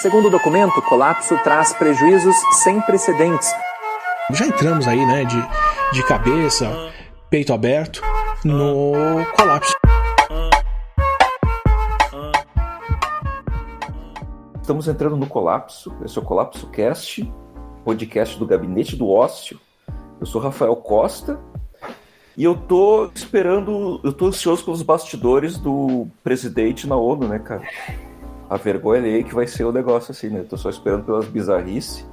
Segundo o documento, o colapso traz prejuízos sem precedentes. Já entramos aí, né, de, de cabeça, peito aberto, no colapso. Estamos entrando no colapso. Esse é o Colapso Cast, podcast do Gabinete do Ócio. Eu sou Rafael Costa e eu tô esperando, eu tô ansioso pelos bastidores do presidente na ONU, né, cara? A vergonha aí que vai ser o negócio assim, né? Tô só esperando pelas bizarrices.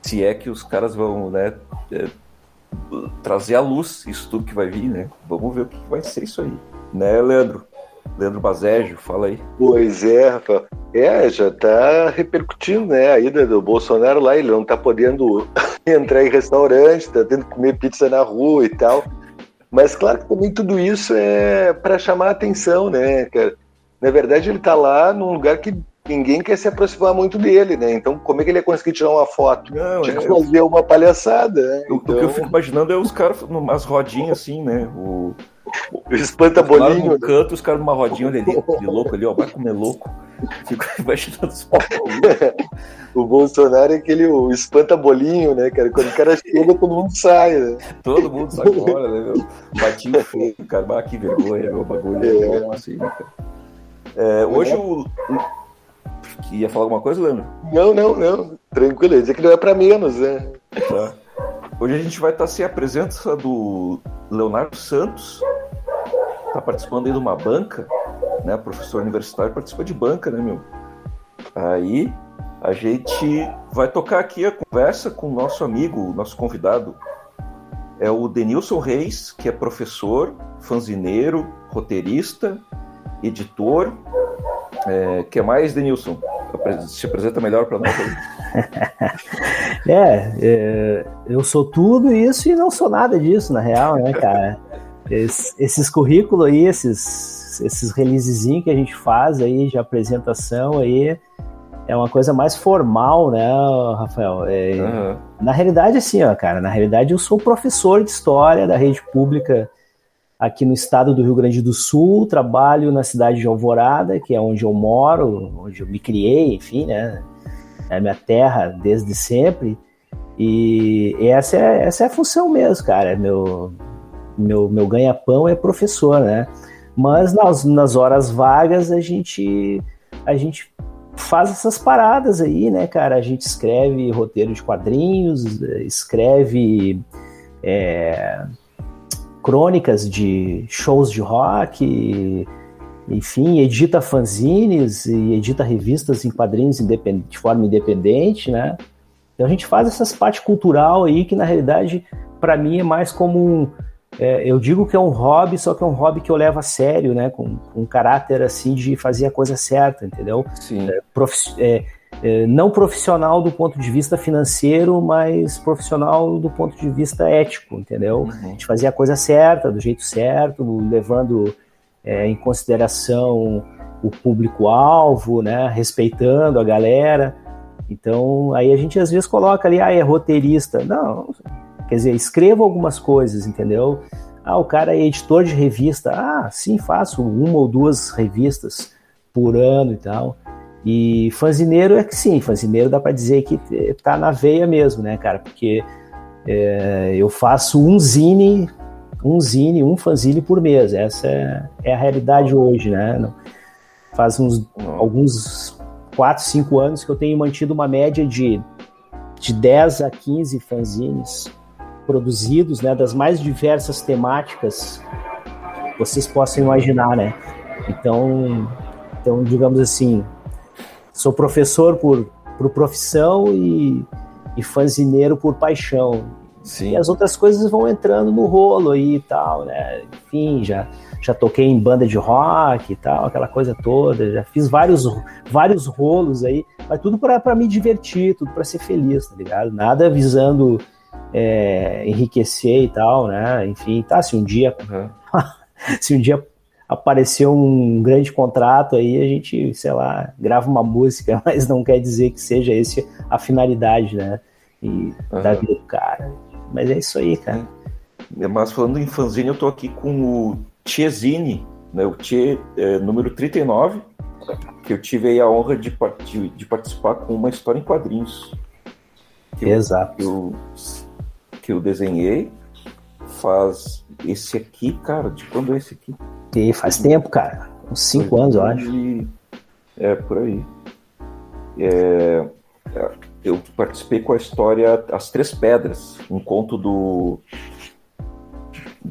Se é que os caras vão, né, é, trazer à luz isso tudo que vai vir, né? Vamos ver o que vai ser isso aí. Né, Leandro? Leandro Bazégio, fala aí. Pois é, Rafael. É, já tá repercutindo, né? A ida do Bolsonaro lá, ele não tá podendo entrar em restaurante, tá tendo que comer pizza na rua e tal. Mas claro que também tudo isso é para chamar a atenção, né, cara? Na verdade ele está lá num lugar que ninguém quer se aproximar muito dele, né? Então, como é que ele ia conseguir tirar uma foto? Não, Tinha que é... fazer uma palhaçada, né? então... O que eu então fico imaginando é os caras numas rodinhas assim, né? O, o espanta-bolinho. No né? canto, os caras numa rodinha, ali, de louco ali, ó, vai comer louco. Fico imaginando os O Bolsonaro é aquele o espanta-bolinho, né, cara? Quando o cara chega, todo mundo sai, né? Todo mundo sai fora, né, meu? Batinho feio, cara. Ah, que vergonha, meu bagulho. É. Assim, né, cara? É, hoje o. Ia falar alguma coisa, Leandro? Não, não, não. Tranquilo, dizer que não é para menos, né? Tá. Hoje a gente vai estar sem a presença do Leonardo Santos. Tá participando aí de uma banca, né? Professor universitário participa de banca, né, meu? Aí a gente vai tocar aqui a conversa com o nosso amigo, nosso convidado. É o Denilson Reis, que é professor, fanzineiro, roteirista, editor. É, que mais, Denilson? Se apresenta melhor para nós. é, é, eu sou tudo isso e não sou nada disso, na real, né, cara? Es, esses currículos aí, esses, esses releasezinhos que a gente faz aí de apresentação aí, é uma coisa mais formal, né, Rafael? É, uhum. Na realidade, assim, ó, cara, na realidade eu sou professor de história da rede pública aqui no estado do Rio Grande do Sul, trabalho na cidade de Alvorada, que é onde eu moro, onde eu me criei, enfim, né? É a minha terra desde sempre. E essa é, essa é a função mesmo, cara. Meu, meu, meu ganha-pão é professor, né? Mas nas, nas horas vagas a gente, a gente faz essas paradas aí, né, cara? A gente escreve roteiro de quadrinhos, escreve. É, crônicas de shows de rock, enfim, edita fanzines e edita revistas em quadrinhos de forma independente, né? Então a gente faz essas parte cultural aí que na realidade para mim é mais como um, é, eu digo que é um hobby, só que é um hobby que eu levo a sério, né? Com, com um caráter assim de fazer a coisa certa, entendeu? Sim. É, é, não profissional do ponto de vista financeiro, mas profissional do ponto de vista ético, entendeu? Uhum. A gente fazia a coisa certa, do jeito certo, levando é, em consideração o público-alvo, né? Respeitando a galera. Então, aí a gente às vezes coloca ali, ah, é roteirista. Não, quer dizer, escreva algumas coisas, entendeu? Ah, o cara é editor de revista. Ah, sim, faço uma ou duas revistas por ano e tal. E fanzineiro é que sim, fanzineiro dá para dizer que tá na veia mesmo, né, cara? Porque é, eu faço um zine, um zine, um fanzine por mês. Essa é, é a realidade hoje, né? Faz uns, alguns 4, 5 anos que eu tenho mantido uma média de, de 10 a 15 fanzines produzidos, né, das mais diversas temáticas que vocês possam imaginar, né? Então, então digamos assim, sou professor por, por profissão e, e fanzineiro por paixão. Sim. E as outras coisas vão entrando no rolo aí e tal, né? Enfim, já, já toquei em banda de rock e tal, aquela coisa toda, já fiz vários, vários rolos aí, mas tudo para me divertir, tudo para ser feliz, tá ligado? Nada visando é, enriquecer e tal, né? Enfim, tá, se um dia. Uhum. se um dia apareceu um grande contrato aí, a gente, sei lá, grava uma música, mas não quer dizer que seja esse a finalidade, né? E uhum. da vida do cara. Mas é isso aí, cara. É. Mas falando em fanzine, eu tô aqui com o Tiezine, né? O Tchê é, número 39. que eu tive aí a honra de, de, de participar com uma história em quadrinhos. Que Exato. Eu, que eu desenhei faz esse aqui, cara, de quando é esse aqui? E faz tempo, cara. Uns cinco anos, eu acho. É, por aí. É, é, eu participei com a história As Três Pedras, um conto do.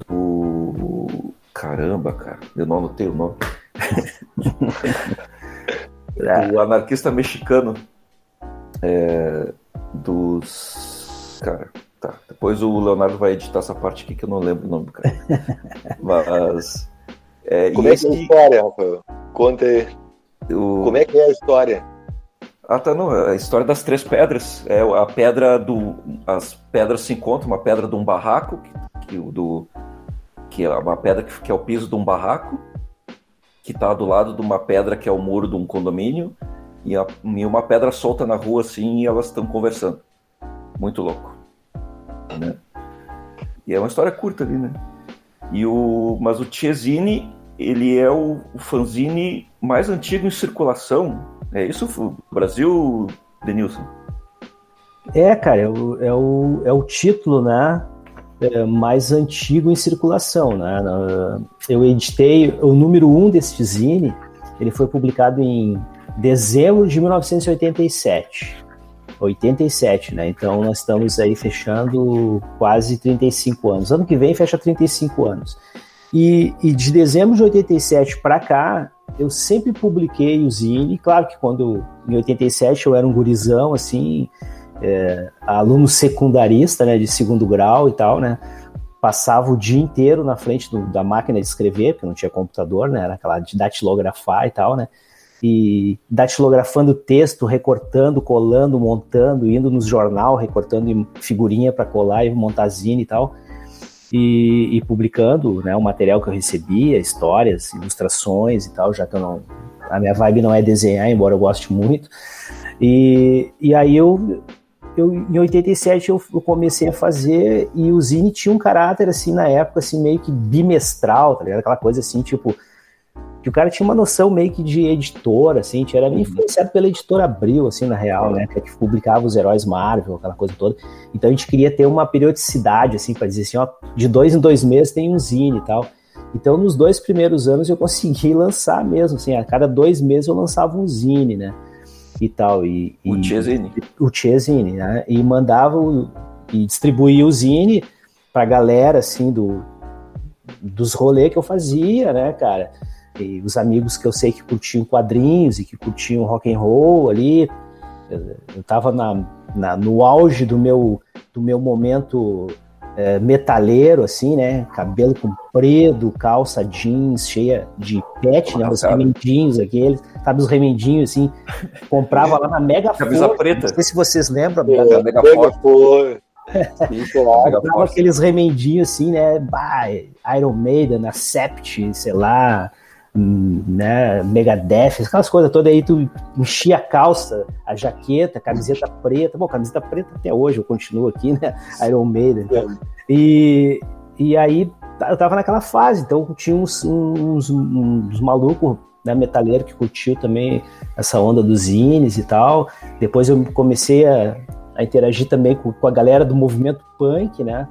do. Caramba, cara, eu não anotei o nome. o anarquista mexicano é, dos. Cara, tá. Depois o Leonardo vai editar essa parte aqui que eu não lembro o nome do cara. Mas. É, Como é que é a história, Rafael? Conta aí. O... Como é que é a história? Ah, tá, não. A história das três pedras. É a pedra do. As pedras se encontram, uma pedra de um barraco, que, que, do, que é uma pedra que, que é o piso de um barraco, que está do lado de uma pedra que é o muro de um condomínio, e, a, e uma pedra solta na rua assim e elas estão conversando. Muito louco. Né? E é uma história curta ali, né? E o, mas o Tiesini, ele é o, o fanzine mais antigo em circulação. É isso, Brasil, Denilson? É, cara, é o, é o, é o título, né? É, mais antigo em circulação, né? Eu editei o número um desse zine, ele foi publicado em dezembro de 1987. 87, né? Então nós estamos aí fechando quase 35 anos. Ano que vem fecha 35 anos. E, e de dezembro de 87 para cá, eu sempre publiquei o Zine. Claro que quando em 87 eu era um gurizão, assim, é, aluno secundarista, né, de segundo grau e tal, né? Passava o dia inteiro na frente do, da máquina de escrever, porque não tinha computador, né? Era aquela de datilografar e tal, né? e datilografando texto, recortando, colando, montando, indo nos jornal, recortando figurinha para colar e montar zine e tal, e, e, publicando né, o material que eu recebia, histórias, ilustrações e tal, já que eu não, a minha vibe não é desenhar, embora eu goste muito. E, e aí eu, eu em 87 eu, comecei a fazer e o zine tinha um caráter assim na época assim meio que bimestral, tá ligado? Aquela coisa assim, tipo, que o cara tinha uma noção meio que de editora, assim, era meio influenciado pela editora Abril, assim, na real, né, que, é que publicava os heróis Marvel, aquela coisa toda. Então a gente queria ter uma periodicidade, assim, para dizer assim, ó, de dois em dois meses tem um zine e tal. Então nos dois primeiros anos eu consegui lançar mesmo, assim, a cada dois meses eu lançava um zine, né, e tal. E, o Tiezine. O Tiezine, né, e mandava o, e distribuía o zine pra galera, assim, do, dos rolês que eu fazia, né, cara e os amigos que eu sei que curtiam quadrinhos e que curtiam rock and roll ali. Eu estava na, na, no auge do meu, do meu momento é, metaleiro, assim, né? Cabelo comprido, calça jeans cheia de pet, né? Os remendinhos aqueles, sabe? Os remendinhos, assim. Comprava lá na Mega Camisa Force, preta. Não sei se vocês lembram. É, Mega, Mega Force. Comprava aqueles remendinhos assim, né? Bah, Iron Maiden, Acept, sei lá, né, Megadeth, aquelas coisas todas aí, tu enchia a calça, a jaqueta, a camiseta preta, bom, camiseta preta até hoje, eu continuo aqui, né, Iron Maiden, é. e, e aí eu tava naquela fase, então tinha uns, uns, uns malucos, né, metaleiro que curtiu também essa onda dos zines e tal, depois eu comecei a, a interagir também com, com a galera do movimento punk, né,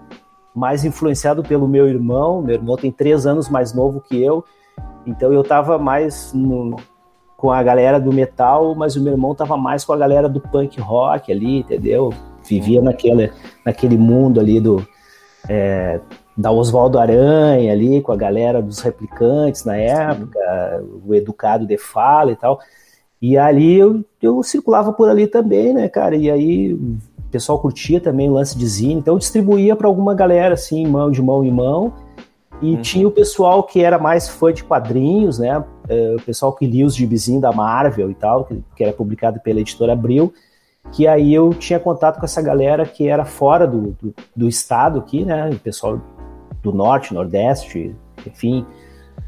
mais influenciado pelo meu irmão, meu irmão tem três anos mais novo que eu, então eu tava mais no, com a galera do metal, mas o meu irmão tava mais com a galera do punk rock ali, entendeu? Vivia uhum. naquele, naquele mundo ali do é, da Oswaldo Aranha ali, com a galera dos replicantes na época, Sim. o Educado de Fala e tal. E ali eu, eu circulava por ali também, né, cara? E aí o pessoal curtia também o lance de zine, então eu distribuía para alguma galera, assim, mão de mão em mão. E uhum. tinha o pessoal que era mais fã de quadrinhos, né? É, o pessoal que lia os gibizinhos da Marvel e tal, que, que, era publicado pela editora Abril. Que aí eu tinha contato com essa galera que era fora do, do, do estado aqui, né? O pessoal do norte, nordeste, enfim,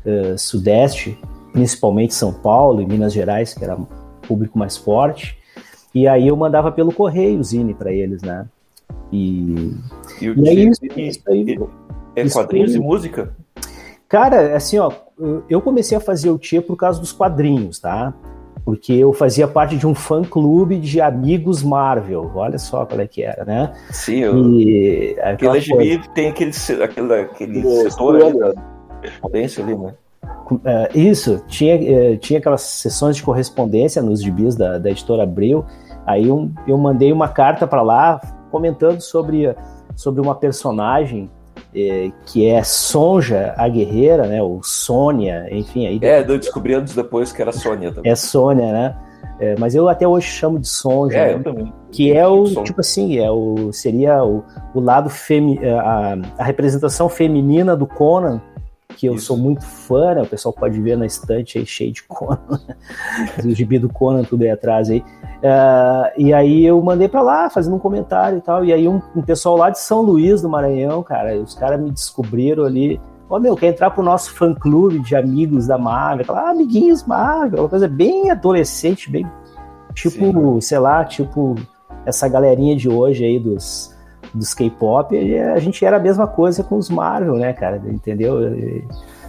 uh, sudeste, principalmente São Paulo e Minas Gerais, que era público mais forte. E aí eu mandava pelo correio o zine para eles, né? E, e, e aí, isso, isso aí, é quadrinhos e música? Cara, assim, ó, eu comecei a fazer o Tia por causa dos quadrinhos, tá? Porque eu fazia parte de um fã-clube de amigos Marvel. Olha só qual é que era, né? Sim, eu... e aquela gibi tem aquele, aquele, aquele setor ali correspondência ali, né? Uh, isso, tinha, uh, tinha aquelas sessões de correspondência nos gibis da, da editora Abril. Aí um, eu mandei uma carta para lá comentando sobre, sobre uma personagem eh, que é Sonja a Guerreira, né? Ou Sônia, enfim. Aí é, eu descobri anos depois que era Sônia também. É Sônia, né? É, mas eu até hoje chamo de Sonja. É, né? eu também. Que é o, tipo assim, é o, seria o, o lado, femi a, a representação feminina do Conan que eu Isso. sou muito fã, né? O pessoal pode ver na estante aí cheio de Conan, o gibi do Conan, tudo aí atrás aí. Uh, e aí eu mandei para lá, fazendo um comentário e tal. E aí um, um, pessoal lá de São Luís, do Maranhão, cara, os caras me descobriram ali. Ó, oh, meu, quer entrar pro nosso fã-clube de amigos da Marvel? Ah, amiguinhos Marvel, uma coisa bem adolescente, bem tipo, Sim. sei lá, tipo essa galerinha de hoje aí dos dos K-pop, a gente era a mesma coisa com os Marvel, né, cara? Entendeu?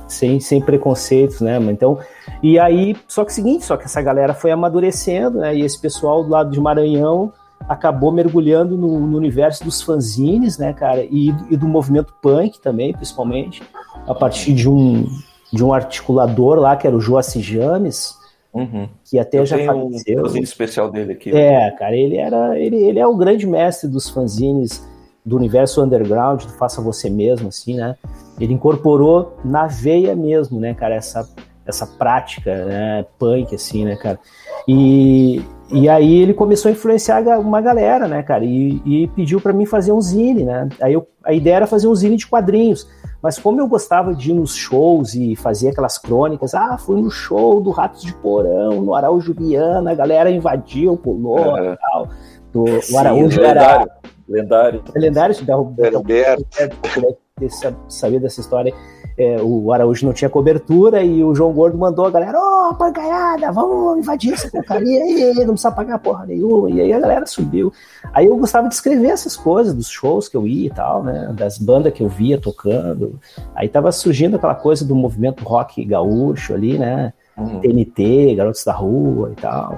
Sem, sem preconceitos, né? Então, e aí, só que é o seguinte, só que essa galera foi amadurecendo, né? E esse pessoal do lado de Maranhão acabou mergulhando no, no universo dos fanzines, né, cara? E, e, do movimento punk também, principalmente, a partir de um, de um articulador lá, que era o Joaci James, Uhum. que até Eu já faleceu. um especial dele aqui. É, cara, ele era, ele, ele é o grande mestre dos fanzines do universo underground, do faça você mesmo, assim, né? Ele incorporou na veia mesmo, né, cara, essa, essa prática, né, punk, assim, né, cara? E, e aí ele começou a influenciar uma galera, né, cara? E, e pediu para mim fazer um zine, né? Aí eu, a ideia era fazer um zine de quadrinhos. Mas como eu gostava de ir nos shows e fazer aquelas crônicas, ah, fui no show do Ratos de Porão, no Araújo Viana, a galera invadiu, pulou e tal. Do, o Araújo era Lendário. É lendário, se derrubar. Sabia dessa história. É, o Araújo não tinha cobertura e o João Gordo mandou a galera, ô, oh, pancaiada, vamos invadir essa porcaria aí, não precisa pagar porra nenhuma. E aí a galera subiu. Aí eu gostava de escrever essas coisas, dos shows que eu ia e tal, né? Das bandas que eu via tocando. Aí tava surgindo aquela coisa do movimento rock gaúcho ali, né? Uhum. TNT, Garotos da Rua e tal.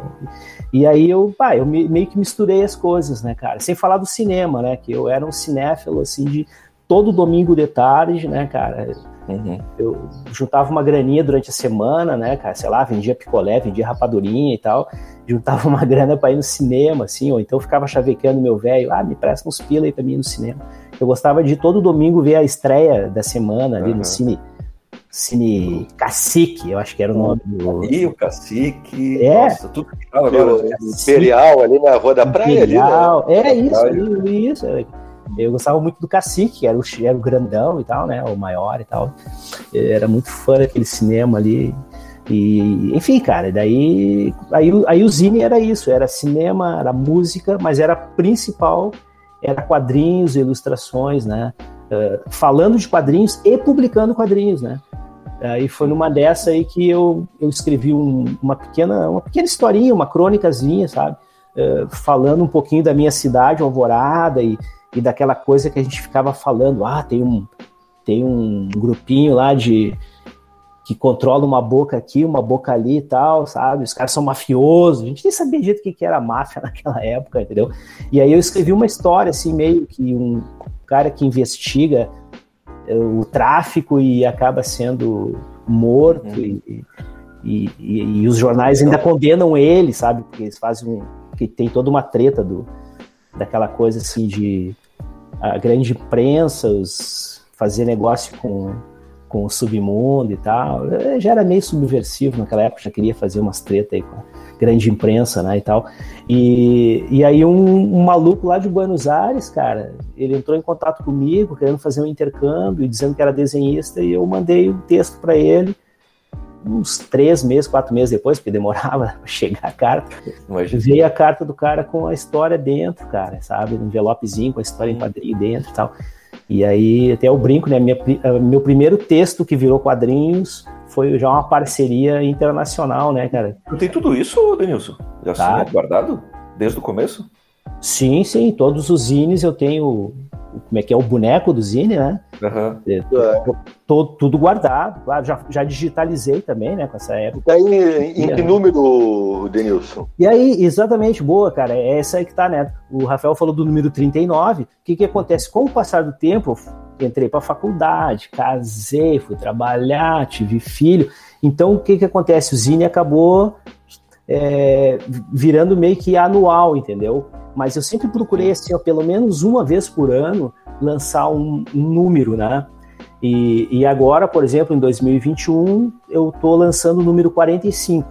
E aí eu, pá, eu meio que misturei as coisas, né, cara? Sem falar do cinema, né? Que eu era um cinéfilo, assim, de todo domingo de tarde, né, cara? Uhum. Eu juntava uma graninha durante a semana, né, cara? Sei lá, vendia picolé, vendia rapadurinha e tal. Juntava uma grana para ir no cinema, assim, ou então ficava chavecando meu velho, ah, me presta uns pila aí pra mim ir no cinema. Eu gostava de todo domingo ver a estreia da semana ali uhum. no cine Cine Cacique, eu acho que era o nome do. E o Cacique. É. Nossa, tudo que fala agora. Imperial ali na Rua da Praia. Imperial. Ali, né? É isso, isso. Eu gostava muito do Cacique, que era o, era o grandão e tal, né? O maior e tal. Eu era muito fã daquele cinema ali. E, enfim, cara, daí aí, aí o Zine era isso, era cinema, era música, mas era principal, era quadrinhos, ilustrações, né? Uh, falando de quadrinhos e publicando quadrinhos, né? Aí foi numa dessa aí que eu, eu escrevi um, uma, pequena, uma pequena historinha, uma crônicazinha, sabe? Uh, falando um pouquinho da minha cidade, Alvorada, e, e daquela coisa que a gente ficava falando. Ah, tem um, tem um grupinho lá de que controla uma boca aqui, uma boca ali e tal, sabe? Os caras são mafiosos. A gente nem sabia direito o que era máfia naquela época, entendeu? E aí eu escrevi uma história, assim, meio que um cara que investiga o tráfico e acaba sendo morto uhum. e, e, e, e, os jornais ainda condenam ele, sabe? Porque eles fazem um, que tem toda uma treta do daquela coisa assim de a grande imprensa, os fazer negócio com com o submundo e tal. Eu já era meio subversivo naquela época, já queria fazer umas tretas aí com a grande imprensa, né, e tal. E, e aí um, um, maluco lá de Buenos Aires, cara, ele entrou em contato comigo, querendo fazer um intercâmbio, dizendo que era desenhista, e eu mandei um texto para ele, uns três meses, quatro meses depois, porque demorava para chegar a carta. Imagina. Veio a carta do cara com a história dentro, cara, sabe? Um envelopezinho com a história em quadrinho dentro e tal. E aí, até o brinco, né? Minha, meu primeiro texto que virou quadrinhos foi já uma parceria internacional, né, cara? Tem tudo isso, Denilson? Já tá. guardado? Desde o começo? Sim, sim. Todos os zines eu tenho como é que é o boneco do Zine, né? Aham. É, todo, tudo guardado, claro, já, já digitalizei também, né, com essa época. Tá em, em que número, Denilson? E aí, exatamente, boa, cara, é essa aí que tá, né? O Rafael falou do número 39. O que que acontece? Com o passar do tempo, eu entrei pra faculdade, casei, fui trabalhar, tive filho. Então, o que que acontece? O Zine acabou é, virando meio que anual, entendeu? Mas eu sempre procurei, assim, ó, pelo menos uma vez por ano, lançar um, um número, né? E, e, agora, por exemplo, em 2021, eu estou lançando o número 45,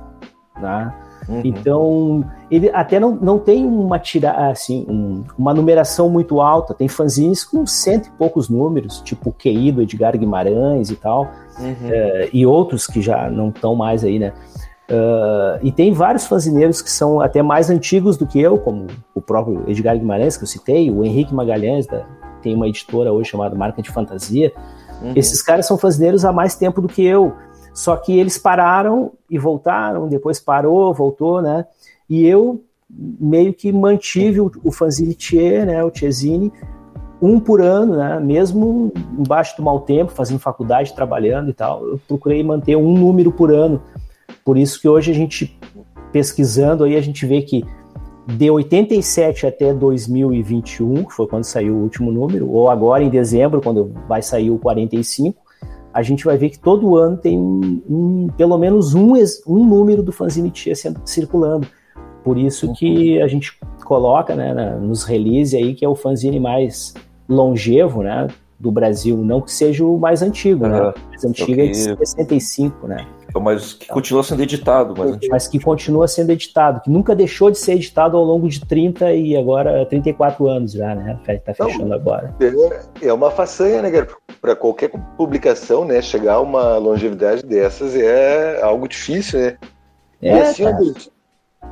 né? Uhum. Então, ele até não, não tem uma tira, assim, um, uma numeração muito alta. Tem fanzines com cento e poucos números, tipo o QI do Edgar Guimarães e tal, uhum. uh, e outros que já não estão mais aí, né? Uh, e tem vários fanzineiros que são até mais antigos do que eu, como o próprio Edgar Guimarães, que eu citei, o Henrique Magalhães, da, tem uma editora hoje chamada Marca de Fantasia. Uhum. Esses caras são fanzineiros há mais tempo do que eu. Só que eles pararam e voltaram, depois parou, voltou, né? E eu meio que mantive o, o fanzine Tchê, né? O Tchezine, um por ano, né? Mesmo embaixo do mau tempo, fazendo faculdade, trabalhando e tal, eu procurei manter um número por ano por isso que hoje a gente, pesquisando aí, a gente vê que de 87 até 2021, que foi quando saiu o último número, ou agora em dezembro, quando vai sair o 45, a gente vai ver que todo ano tem um, um pelo menos um, um número do fanzine Tia circulando. Por isso que a gente coloca né, na, nos release aí que é o fanzine mais longevo, né? Do Brasil, não que seja o mais antigo, uhum. né? O mais antigo é de 65, né? Mas que continua sendo editado. Mas, mas que continua sendo editado, que nunca deixou de ser editado ao longo de 30 e agora 34 anos já, né? Tá fechando Não, agora. É, é uma façanha, né, cara? Para qualquer publicação, né? Chegar a uma longevidade dessas é algo difícil, né? É, e assim,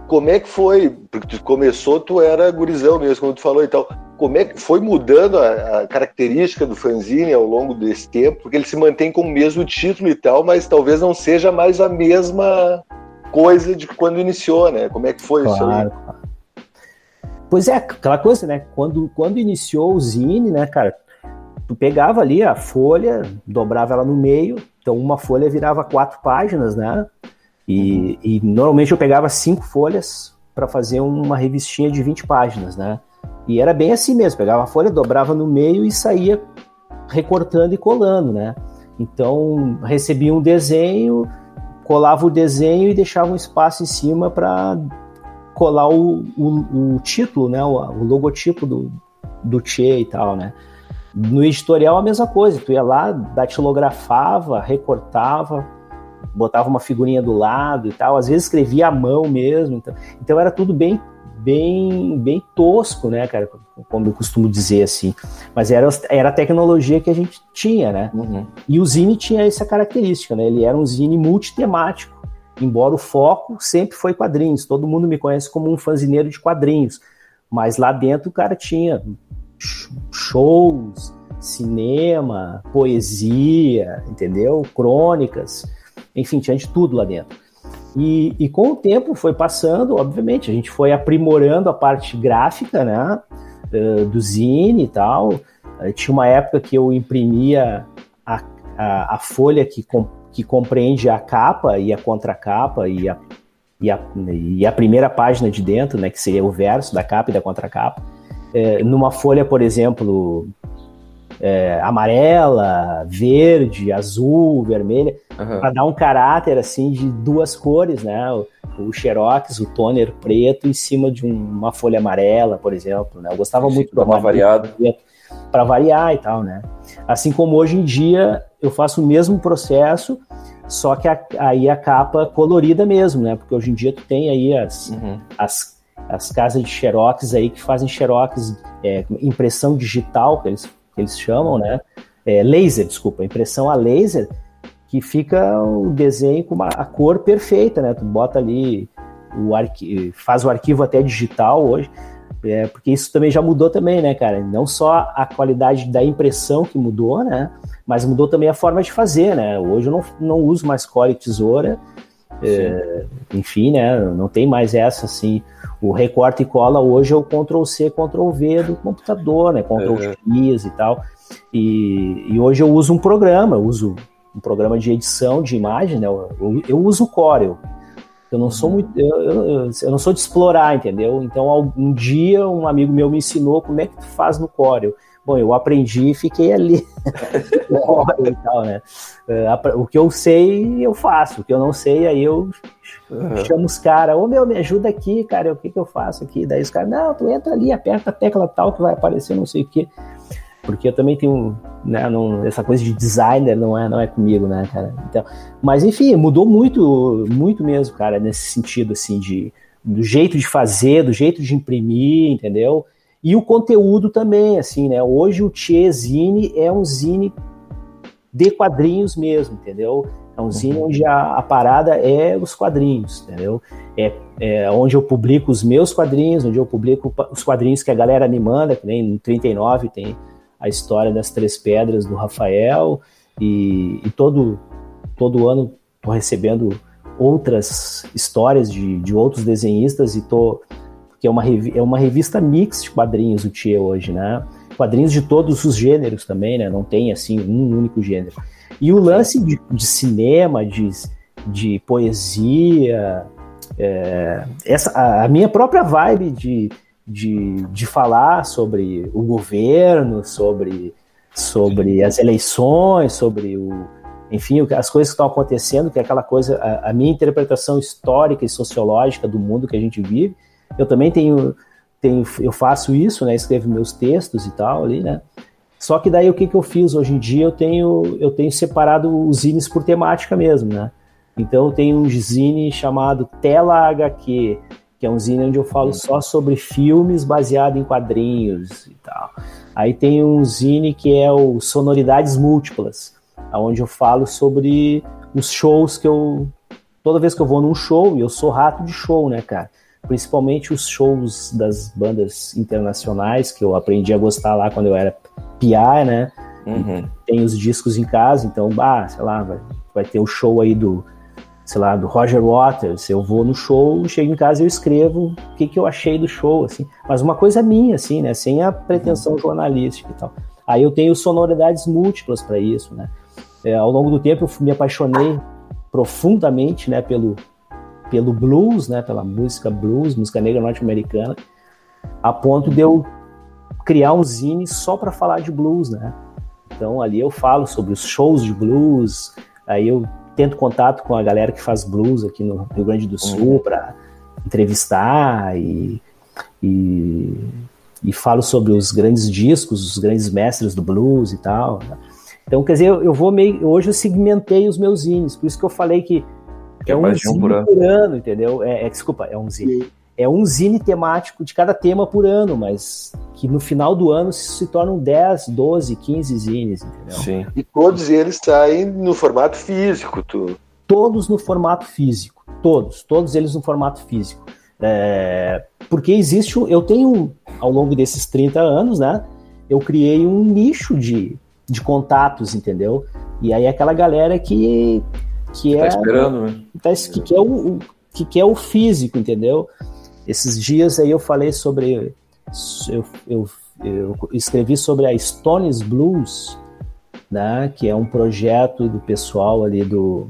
como é que foi? Porque tu começou, tu era gurizão mesmo, como tu falou e tal como é que foi mudando a, a, característica do fanzine ao longo desse tempo, porque ele se mantém com o mesmo título e tal, mas talvez não seja mais a mesma coisa de quando iniciou, né? Como é que foi claro. isso aí? Pois é, aquela coisa, né? Quando, quando iniciou o Zine, né, cara, tu pegava ali a folha, dobrava ela no meio, então uma folha virava quatro páginas, né? E, e normalmente eu pegava cinco folhas para fazer uma revistinha de 20 páginas, né? E era bem assim mesmo, pegava a folha, dobrava no meio e saía recortando e colando, né? Então recebia um desenho, colava o desenho e deixava um espaço em cima para colar o, o, o, título, né? O, o, logotipo do, do Che e tal, né? No editorial a mesma coisa, tu ia lá, datilografava, recortava, botava uma figurinha do lado e tal, às vezes escrevia à mão mesmo, então, então era tudo bem bem, bem tosco, né, cara? Como eu costumo dizer assim. Mas era, era a tecnologia que a gente tinha, né? Uhum. E o Zine tinha essa característica, né? Ele era um Zine multitemático. Embora o foco sempre foi quadrinhos. Todo mundo me conhece como um fanzineiro de quadrinhos. Mas lá dentro o cara tinha shows, cinema, poesia, entendeu? Crônicas. Enfim, tinha de tudo lá dentro. E, e, com o tempo foi passando, obviamente, a gente foi aprimorando a parte gráfica, né, do zine e tal. Eh, tinha uma época que eu imprimia a, a, a folha que, com, que compreende a capa e a contracapa e a, e, a, e a primeira página de dentro, né, que seria o verso da capa e da contracapa. É, numa folha, por exemplo, é, amarela, verde, azul, vermelha, uhum. para dar um caráter assim de duas cores, né? O, o xerox, o toner preto em cima de um, uma folha amarela, por exemplo, né? Eu gostava Sim, muito do uma variado para variar e tal, né? Assim como hoje em dia eu faço o mesmo processo, só que a, aí a capa colorida mesmo, né? Porque hoje em dia tu tem aí as, uhum. as, as casas de xerox aí que fazem xerox, é, impressão digital, que eles que eles chamam, né? É, laser, desculpa, impressão a laser, que fica o desenho com uma, a cor perfeita, né? Tu bota ali o arquivo, faz o arquivo até digital hoje, é, porque isso também já mudou também, né, cara? Não só a qualidade da impressão que mudou, né? Mas mudou também a forma de fazer, né? Hoje eu não, não uso mais cola e tesoura, É, enfim, né? Não tem mais essa assim. O recorte e cola hoje é o Ctrl C, Ctrl V do computador, né? Ctrl é. X e tal. E, e, hoje eu uso um programa, eu uso um programa de edição de imagem, né? Eu, eu, eu uso o Corel. Eu não sou muito, eu, eu, eu, não sou de explorar, entendeu? Então, um dia um amigo meu me ensinou como é que tu faz no Corel. Bom, eu aprendi e fiquei ali. e tal, né? É, o que eu sei, eu faço. O que eu não sei, aí eu uhum. chamo os caras. Ô, meu, me ajuda aqui, cara. O que, que eu faço aqui? Daí os caras, não, tu entra ali, aperta a tecla tal que vai aparecer não sei o quê. Porque eu também tenho, né, não, essa coisa de designer não é, não é comigo, né, cara? Então, mas enfim, mudou muito, muito mesmo, cara, nesse sentido, assim, de, do jeito de fazer, do jeito de imprimir, entendeu? E o conteúdo também, assim, né? Hoje o Tchê Zine é um zine de quadrinhos mesmo, entendeu? É um zine uhum. onde a, a, parada é os quadrinhos, entendeu? É, é, onde eu publico os meus quadrinhos, onde eu publico os quadrinhos que a galera me manda, que nem no 39 tem a história das Três Pedras do Rafael, e, e todo, todo ano tô recebendo outras histórias de, de outros desenhistas e tô que é uma, é uma revista mix de quadrinhos, o Tia hoje, né? Quadrinhos de todos os gêneros também, né? Não tem, assim, um único gênero. E o lance de, de cinema, de, de poesia, é, essa, a, a, minha própria vibe de, de, de falar sobre o governo, sobre, sobre as eleições, sobre o, enfim, as coisas que estão acontecendo, que é aquela coisa, a, a, minha interpretação histórica e sociológica do mundo que a gente vive, eu também tenho, tenho eu faço isso, né? Escrevo meus textos e tal ali, né? Só que daí o que, que eu fiz hoje em dia? Eu tenho, eu tenho separado os zines por temática mesmo, né? Então eu tenho um zine chamado Tela HQ, que é um zine onde eu falo só sobre filmes baseado em quadrinhos e tal. Aí tem um zine que é o Sonoridades Múltiplas, onde eu falo sobre os shows que eu. Toda vez que eu vou num show, e eu sou rato de show, né, cara? Principalmente os shows das bandas internacionais, que eu aprendi a gostar lá quando eu era piá, né? Uhum. Tem os discos em casa, então, bah, sei lá, vai, vai ter o show aí do, sei lá, do Roger Waters. Eu vou no show, chego em casa e eu escrevo o que, que eu achei do show, assim. Mas uma coisa minha, assim, né? Sem a pretensão jornalística e tal. Aí eu tenho sonoridades múltiplas para isso, né? É, ao longo do tempo eu me apaixonei profundamente, né, pelo, pelo blues, né, pela música blues, música negra norte-americana, a ponto de eu criar um zine só para falar de blues, né? Então ali eu falo sobre os shows de blues, aí eu tento contato com a galera que faz blues aqui no Rio Grande do Sul uhum. para entrevistar e, e, e, falo sobre os grandes discos, os grandes mestres do blues e tal. Né? Então, quer dizer, eu, eu vou meio. Hoje eu segmentei os meus zines, por isso que eu falei que é, é um zine por ano. por ano, entendeu? É, é, desculpa, é um zine. É um zine temático de cada tema por ano, mas que no final do ano se, se tornam 10, 12, 15 zines, entendeu? Sim. E todos eles saem no formato físico, tu. Todos no formato físico. Todos, todos eles no formato físico. É, porque existe, eu tenho, ao longo desses 30 anos, né? Eu criei um nicho de, de contatos, entendeu? E aí aquela galera que que tá é esperando, né? Tá, que, que é o, o, que, que é o físico, entendeu? Esses dias aí eu falei sobre eu, eu, eu escrevi sobre a Stones Blues, né, que é um projeto do pessoal ali do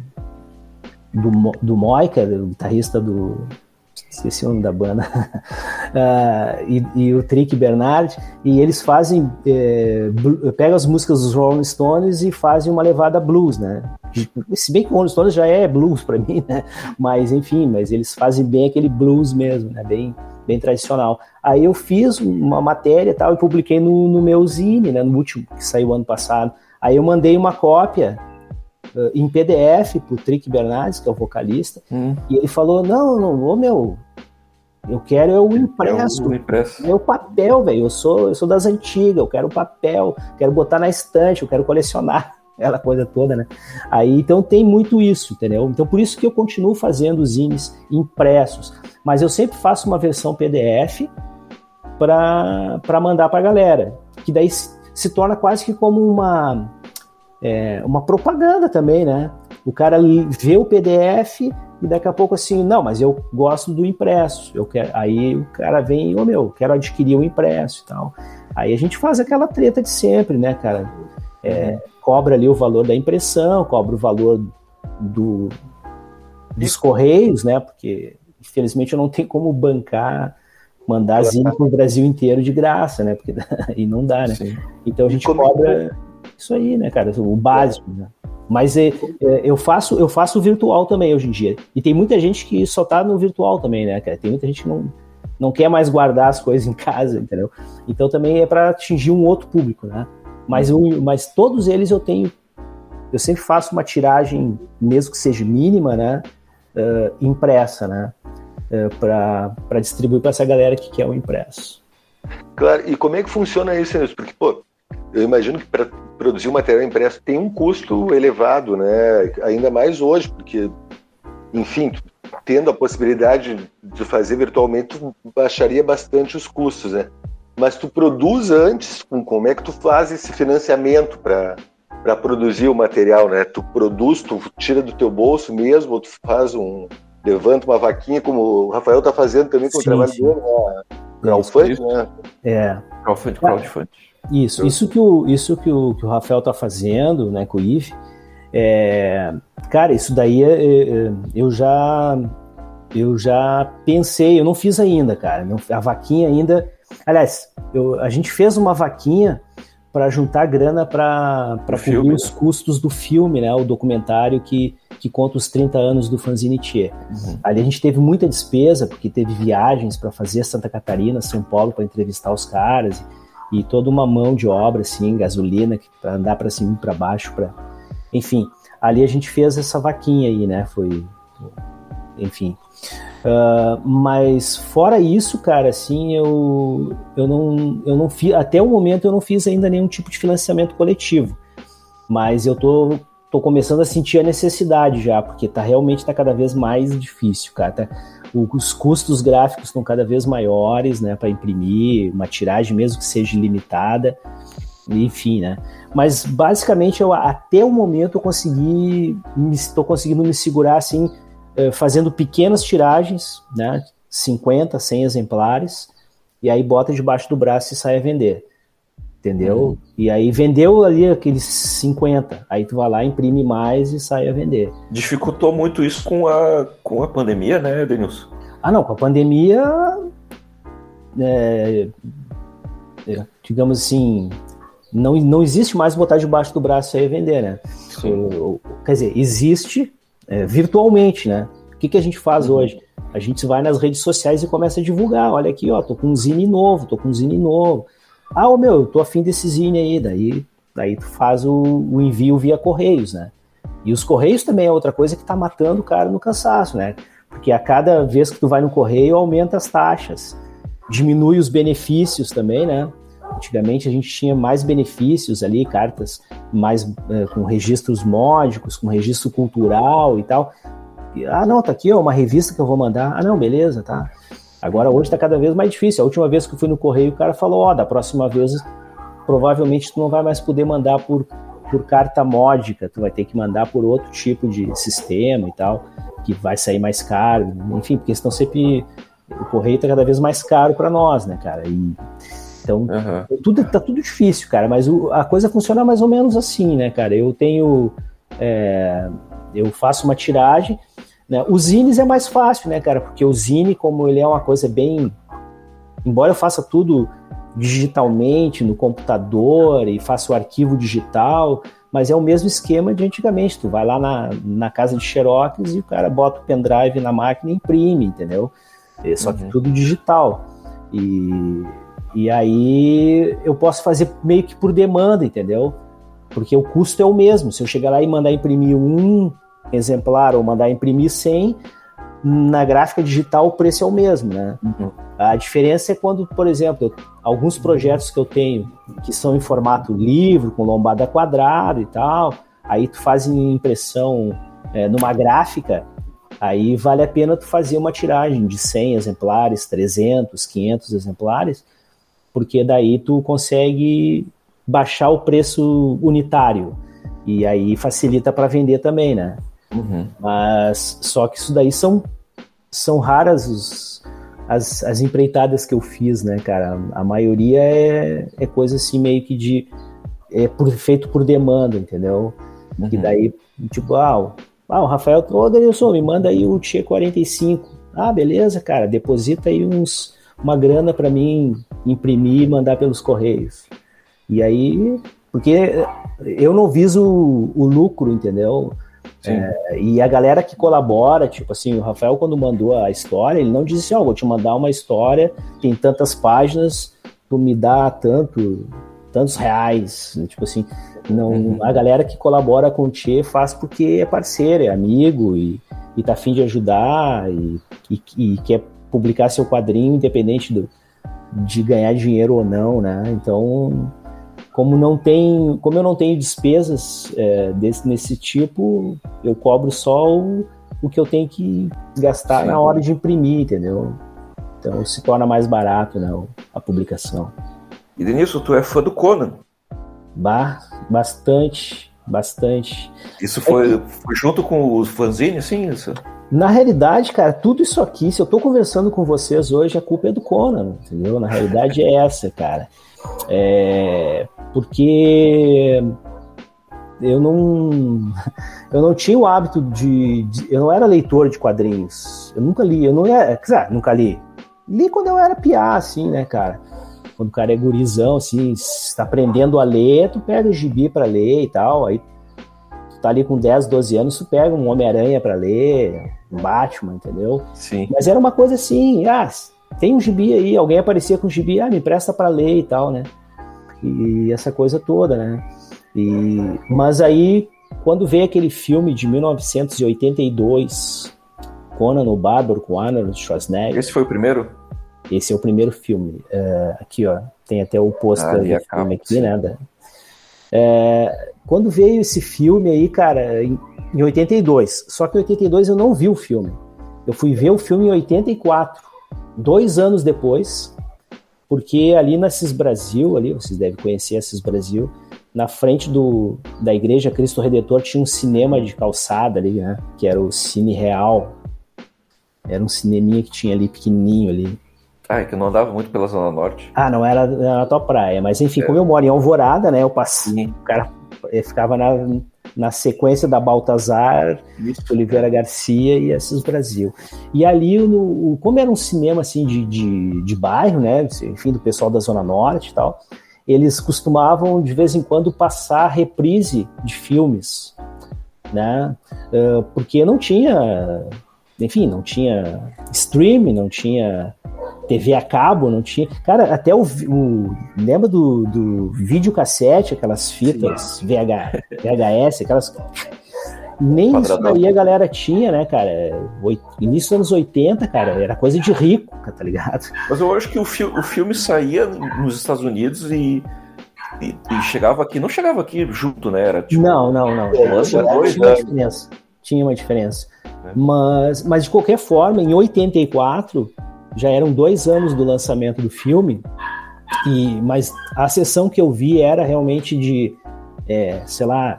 do, do Moica, o guitarrista do esqueci o nome da banda, uh, e, e, o Trick Bernard, e eles fazem, é, pegam as músicas dos Rolling Stones e fazem uma levada blues, né? Se bem que o Rolling Stones já é blues para mim, né? Mas enfim, mas eles fazem bem aquele blues mesmo, né? Bem, bem tradicional. Aí eu fiz uma matéria e tal e publiquei no, no meu zine, né? No último que saiu ano passado. Aí eu mandei uma cópia uh, em PDF pro Trick Bernardes, que é o vocalista, hum. e ele falou: Não, não, ô meu, eu quero é o impresso. É o impresso. Meu papel, velho. Eu sou, eu sou das antigas, eu quero papel, quero botar na estante, eu quero colecionar aquela coisa toda, né? Aí então tem muito isso, entendeu? Então por isso que eu continuo fazendo zines impressos, mas eu sempre faço uma versão PDF para mandar para a galera, que daí se, se torna quase que como uma é, uma propaganda também, né? o cara vê o PDF e daqui a pouco assim, não, mas eu gosto do impresso. Eu quero, aí o cara vem, ô oh, meu, quero adquirir o impresso e tal. Aí a gente faz aquela treta de sempre, né, cara? É, cobra ali o valor da impressão, cobra o valor do, dos correios, né? Porque infelizmente eu não tenho como bancar mandar zine para o Brasil inteiro de graça, né? Porque aí não dá, né? Sim. Então a gente cobra isso aí, né, cara? O básico, né? Mas é, é, eu faço eu faço virtual também hoje em dia. E tem muita gente que só tá no virtual também, né, cara? Tem muita gente que não, não quer mais guardar as coisas em casa, entendeu? Então também é para atingir um outro público, né? Mas, eu, mas todos eles eu tenho. Eu sempre faço uma tiragem, mesmo que seja mínima, né? Uh, impressa, né? Uh, para distribuir para essa galera que quer o impresso. Claro, e como é que funciona isso, Porque, pô, eu imagino que para produzir um material impresso tem um custo elevado, né? Ainda mais hoje, porque, enfim, tendo a possibilidade de fazer virtualmente, baixaria bastante os custos, né? Mas tu produz antes, como é que tu faz esse financiamento para para produzir o material, né? Tu produz, tu tira do teu bolso mesmo, ou tu faz um levanta uma vaquinha, como o Rafael tá fazendo também com sim, o trabalho sim. dele, né? Crowdfunding, né? É. Crowdfunding, crowdfunding. Isso, isso que o, isso que o, que o Rafael tá fazendo, né, com o IF, é, cara, isso daí é, é, eu já eu já pensei, eu não fiz ainda, cara. A vaquinha ainda. Aliás, eu, a gente fez uma vaquinha para juntar grana para cobrir filme, os né? custos do filme, né? O documentário que, que conta os 30 anos do Fanzine Thier. Uhum. Ali a gente teve muita despesa, porque teve viagens para fazer Santa Catarina, São Paulo, para entrevistar os caras, e, e, toda uma mão de obra, assim, gasolina, para andar para cima e para baixo, para enfim, ali a gente fez essa vaquinha aí, né? Foi. Enfim. Uh, mas fora isso, cara, assim, eu, eu não, eu não fiz, até o momento eu não fiz ainda nenhum tipo de financiamento coletivo. Mas eu tô, tô começando a sentir a necessidade já, porque tá realmente tá cada vez mais difícil, cara. Tá, os custos gráficos estão cada vez maiores, né, para imprimir uma tiragem, mesmo que seja limitada enfim, né? Mas basicamente eu até o momento eu consegui, estou conseguindo me segurar assim, fazendo pequenas tiragens, né? 50, 100 exemplares, e aí bota debaixo do braço e sai a vender. Entendeu? Uhum. E aí vendeu ali aqueles 50, aí tu vai lá, imprime mais e sai a vender. Dificultou muito isso com a, com a pandemia, né, Denilson? Ah, não, com a pandemia, é, digamos assim, não, não existe mais botar debaixo do braço e vender, né? Sim. Quer dizer, existe é, virtualmente, né? O que, que a gente faz uhum. hoje? A gente vai nas redes sociais e começa a divulgar. Olha aqui, ó, tô com um zine novo, tô com um zine novo. Ah, ô meu, eu tô afim desse zine aí. Daí, daí tu faz o, o envio via Correios, né? E os Correios também é outra coisa que tá matando o cara no cansaço, né? Porque a cada vez que tu vai no Correio, aumenta as taxas. Diminui os benefícios também, né? Antigamente a gente tinha mais benefícios ali, cartas mais é, com registros módicos, com registro cultural e tal. E, ah, não, tá aqui, ó, uma revista que eu vou mandar. Ah, não, beleza, tá. Agora hoje tá cada vez mais difícil. A última vez que eu fui no correio, o cara falou: ó, da próxima vez provavelmente tu não vai mais poder mandar por, por carta módica, tu vai ter que mandar por outro tipo de sistema e tal, que vai sair mais caro. Enfim, porque estão sempre. O correio tá cada vez mais caro para nós, né, cara? E então, uhum. tudo, tá tudo difícil, cara, mas o, a coisa funciona mais ou menos assim, né, cara? Eu tenho. É, eu faço uma tiragem. Né? O Zines é mais fácil, né, cara? Porque o Zine, como ele é uma coisa bem. Embora eu faça tudo digitalmente no computador e faça o arquivo digital, mas é o mesmo esquema de antigamente. Tu vai lá na, na casa de Xerox e o cara bota o pendrive na máquina e imprime, entendeu? É só que uhum. tudo digital. E e aí eu posso fazer meio que por demanda, entendeu? Porque o custo é o mesmo. Se eu chegar lá e mandar imprimir um exemplar ou mandar imprimir 100, na gráfica digital o preço é o mesmo, né? Uhum. A diferença é quando, por exemplo, eu, alguns projetos que eu tenho que são em formato livro, com lombada quadrada e tal, aí tu faz impressão é, numa gráfica, aí vale a pena tu fazer uma tiragem de 100 exemplares, 300, 500 exemplares, porque daí tu consegue baixar o preço unitário e aí facilita para vender também, né? Uhum. Mas só que isso daí são, são raras os, as, as empreitadas que eu fiz, né, cara? A maioria é, é coisa assim meio que de. É por, feito por demanda, entendeu? Uhum. Que daí, tipo, ah, o- ah, o Rafael, ô Denilson, me manda aí o Tchê 45. Ah, beleza, cara, deposita aí uns, uma grana pra mim imprimir e mandar pelos correios. E aí, porque eu não viso o, o lucro, entendeu? É, e a galera que colabora, tipo assim, o Rafael, quando mandou a história, ele não disse, ó, vou te mandar uma história, tem tantas páginas, tu me dá tanto, tantos reais, né? tipo assim, não, Uhum. a galera que colabora com o Tchê faz porque é parceiro, é amigo e, e tá afim de ajudar e, e, e quer publicar seu quadrinho independente do, de ganhar dinheiro ou não, né? Então, como não tem, como eu não tenho despesas é, desse, nesse tipo, eu cobro só o, o que eu tenho que gastar Sim. na hora de imprimir, entendeu? Então se torna mais barato, né, a publicação. E Denilson, tu é fã do Conan. Ba bastante, bastante. Isso foi, foi junto com os fanzines, assim? Isso? Na realidade, cara, tudo isso aqui, se eu tô conversando com vocês hoje, a culpa é do Conan, entendeu? Na realidade é essa, cara. É, porque eu não eu não tinha o hábito de, de- eu não era leitor de quadrinhos. Eu nunca li, eu não era, quer dizer, nunca li. Li quando eu era piá, assim, né, cara? Quando o cara é gurizão, assim, está aprendendo a ler, tu pega o gibi pra ler e tal, aí tá ali com 10, 12 anos, tu pega um Homem-Aranha pra ler, um Batman, entendeu? Sim. Mas era uma coisa assim, ah, tem um gibi aí, alguém aparecia com um gibi, ah, me empresta pra ler e tal, né? E essa coisa toda, né? E, mas aí, quando veio aquele filme de 1982, Conan o Bárbaro com Arnold Schwarzenegger, Esse foi o primeiro? esse é o primeiro filme. É, aqui, ó, tem até o pôster Ah, do a filme aqui, né? da- É, quando veio esse filme aí, cara, em, em 82, só que em 82 eu não vi o filme. Eu fui ver o filme em 84, dois anos depois, porque ali na Cis Brasil, ali, vocês devem conhecer a Cis Brasil, na frente do, da igreja Cristo Redentor tinha um cinema de calçada ali, né? Que era o Cine Real. Era um cineminha que tinha ali pequenininho ali. Ah, é que eu não andava muito pela Zona Norte. Ah, não era, não era a tua praia, mas enfim, É. como eu moro em Alvorada, né? Eu passei, Sim. o cara ficava na, na sequência da Baltazar, Oliveira Garcia e Assis Brasil. E ali, no, como era um cinema assim de, de, de bairro, né? Enfim, do pessoal da Zona Norte e tal, eles costumavam de vez em quando passar reprise de filmes, né? Eh, porque não tinha, enfim, não tinha streaming, não tinha TV a cabo, não tinha. Cara, até o. o lembra do, do videocassete, aquelas fitas VH, VHS, aquelas. Nem isso daí a galera tinha, né, cara? Oit- Início dos anos 80, cara, era coisa de rico, tá ligado? Mas eu acho que o, fi o filme saía nos Estados Unidos e, e, e chegava aqui. Não chegava aqui junto, né? Era tipo. Não, não, não. Tinha, dois tinha uma anos. diferença. Tinha uma diferença. É. Mas, mas de qualquer forma, em 84, já eram dois anos do lançamento do filme, e mas a sessão que eu vi era realmente de, é, sei lá,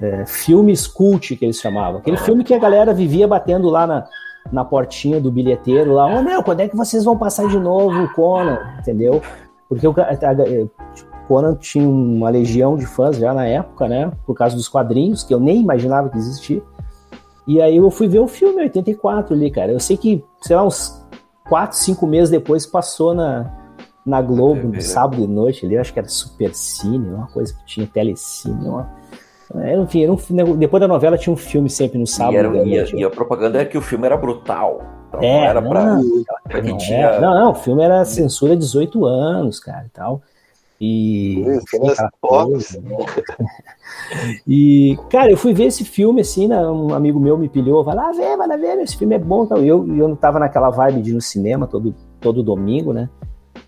é, filmes cult que eles chamavam. Aquele filme que a galera vivia batendo lá na, na portinha do bilheteiro, lá, ô meu, quando é que vocês vão passar de novo o Conan? Entendeu? Porque o, a- Conan tinha uma legião de fãs já na época, né? Por causa dos quadrinhos, que eu nem imaginava que existia. E aí eu fui ver o filme em 84 ali, cara. Eu sei que, sei lá, uns 4, 5 meses depois passou na, na Globo, no né? sábado de noite ali, eu acho que era Super Cine, uma coisa que tinha Telecine, uma... É, enfim, era um- depois da novela tinha um filme sempre no sábado. E, era, da e, a, e a propaganda é que o filme era brutal. Então É, não era pra, não, pra não, tinha. é, não, não, o filme era censura 18 anos, cara, e tal. E. Isso, né? né? E, cara, eu fui ver esse filme assim, né, um amigo meu me pilhou, vai lá ver, vai lá ver, esse filme é bom. Então, eu, eu não tava naquela vibe de ir no cinema todo, todo domingo, né?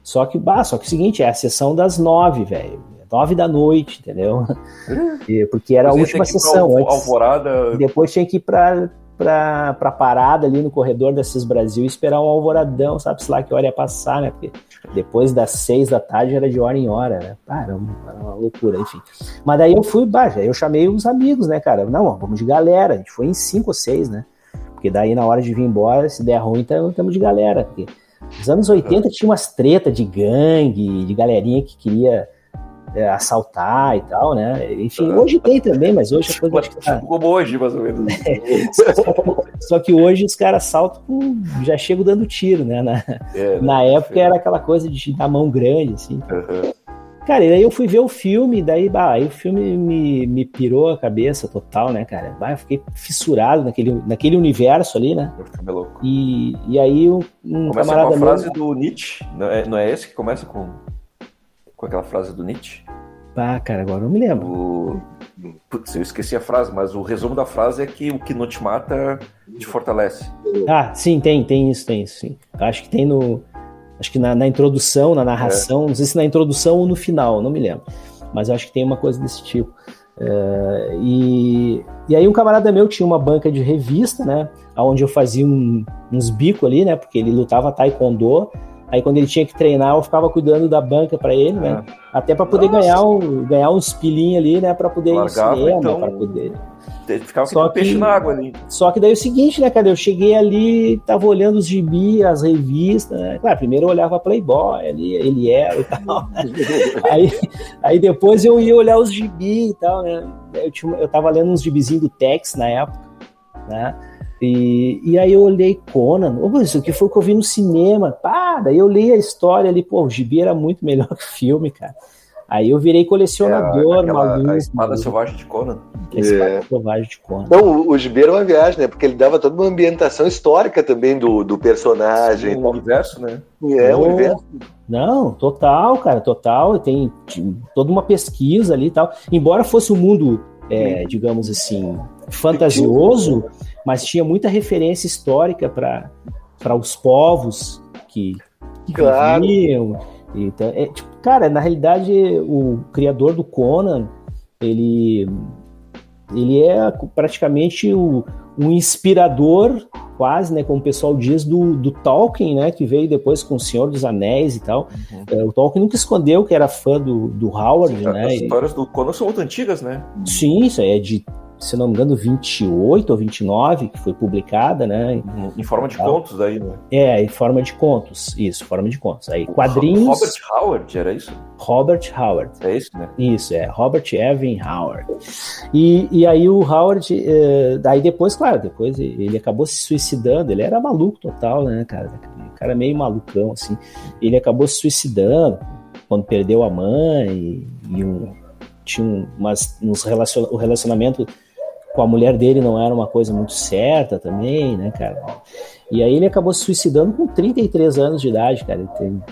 Só que, bah, só que é o seguinte, é a sessão das nove, velho. Nove da noite, entendeu? E- Porque era a última pra sessão. Alvo- Antes, Alvorada. e depois tinha que ir pra, pra, pra parada ali no corredor da CIS Brasil e esperar um alvoradão, sabe? se lá que hora ia passar, né? Porque depois das seis da tarde era de hora em hora, né? Pá, era, uma, era uma loucura, enfim. Mas daí eu fui, bah, eu chamei os amigos, né, cara? Não, vamos de galera. A gente foi em cinco ou seis, né? Porque daí na hora de vir embora, se der ruim, estamos de galera. Porque nos anos 80 tinha umas treta de gangue, de galerinha que queria é, assaltar e tal, né? Enfim, hoje tem também, mas hoje a coisa. Tipo, tá... Como hoje, mais ou menos. só, que hoje os caras assaltam com. já chegam dando tiro, né? Na, é, na época é. era aquela coisa de dar mão grande, assim. Uhum. Cara, e aí eu fui ver o filme, daí, bah, aí o filme me, me pirou a cabeça total, né, cara? Bah, eu fiquei fissurado naquele, naquele universo ali, né? louco. E, e aí um, um camarada com a frase meu... do Nietzsche, não é, não é esse que começa com com aquela frase do Nietzsche? Ah, cara, agora não me lembro. O... Putz, eu esqueci a frase, mas o resumo da frase é que o que não te mata te fortalece. Ah, sim, tem, tem isso, tem isso, sim. Acho que tem no. Acho que na, na introdução, na narração, é. não sei se na introdução ou no final, não me lembro. Mas acho que tem uma coisa desse tipo. Uh, e, e aí um camarada meu tinha uma banca de revista, né? Onde eu fazia um, uns bicos ali, né? Porque ele lutava taekwondo Aí quando ele tinha que treinar, eu ficava cuidando da banca para ele, né? É. Até para poder ganhar, um, ganhar uns pilinhos ali, né? Para poder Largava, ir cinema, então, para poder. Ficava só que, peixe na água ali. Só que daí é o seguinte, né, cara? Eu cheguei ali, tava olhando os gibi, as revistas, né? Claro, primeiro eu olhava Playboy ali, ele era e tal. Né? aí, aí depois eu ia olhar os gibi e tal, né? Eu, tinha, eu tava lendo uns gibizinhos do Tex na época, né? E, e aí eu olhei Conan, oh, isso aqui foi o que eu vi no cinema, pá, daí eu li a história ali, pô, o gibi era muito melhor que o filme, cara. Aí eu virei colecionador, é, aquela, maluco. A espada selvagem de Conan. A espada é. selvagem de Conan. Não, o, o gibi era uma viagem, né? Porque ele dava toda uma ambientação histórica também do, do personagem. O universo, né? É, o universo. Não, total, cara, total. Tem, tem toda uma pesquisa ali e tal. Embora fosse um mundo, é, digamos assim, fantasioso, mas tinha muita referência histórica para os povos que, que claro. viviam. Então, é, tipo, cara, na realidade, o criador do Conan, ele, ele é praticamente o, um inspirador, quase, né, como o pessoal diz, do, do Tolkien, né, que veio depois com o Senhor dos Anéis e tal. Uhum. É, o Tolkien nunca escondeu que era fã do, do Howard, Sim, né? As histórias do Conan são muito antigas, né? Sim, isso aí é de se não me engano, 28 ou 29, que foi publicada, né? Em forma de contos daí, né? É, em forma de contos, isso, forma de contos. Aí, quadrinhos... Robert Howard, era isso? Robert Howard. É isso, né? Isso, é, Robert Evan Howard. E, e aí o Howard, eh, daí depois, claro, depois ele acabou se suicidando, ele era maluco total, né, cara? O cara meio malucão, assim. Ele acabou se suicidando quando perdeu a mãe e, e um, tinha umas, uns relacion, o relacionamento com a mulher dele não era uma coisa muito certa também, né, cara? E aí ele acabou se suicidando com 33 anos de idade, cara. Tem,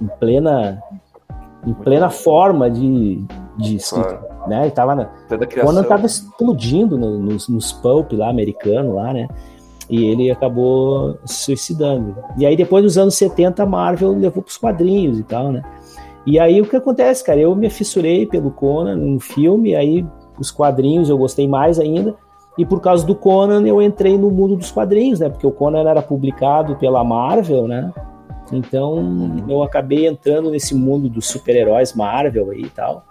em plena em plena forma de, de claro. né? Ele tava na, quando tava explodindo no, nos, nos pulp lá americano lá, né? E ele acabou se suicidando. E aí depois dos anos 70 a Marvel levou para os quadrinhos e tal, né? E aí o que acontece, cara? Eu me fissurei pelo Conan no filme, aí os quadrinhos eu gostei mais ainda. E por causa do Conan eu entrei no mundo dos quadrinhos, né? Porque o Conan era publicado pela Marvel, né? Então eu acabei entrando nesse mundo dos super-heróis Marvel aí e tal.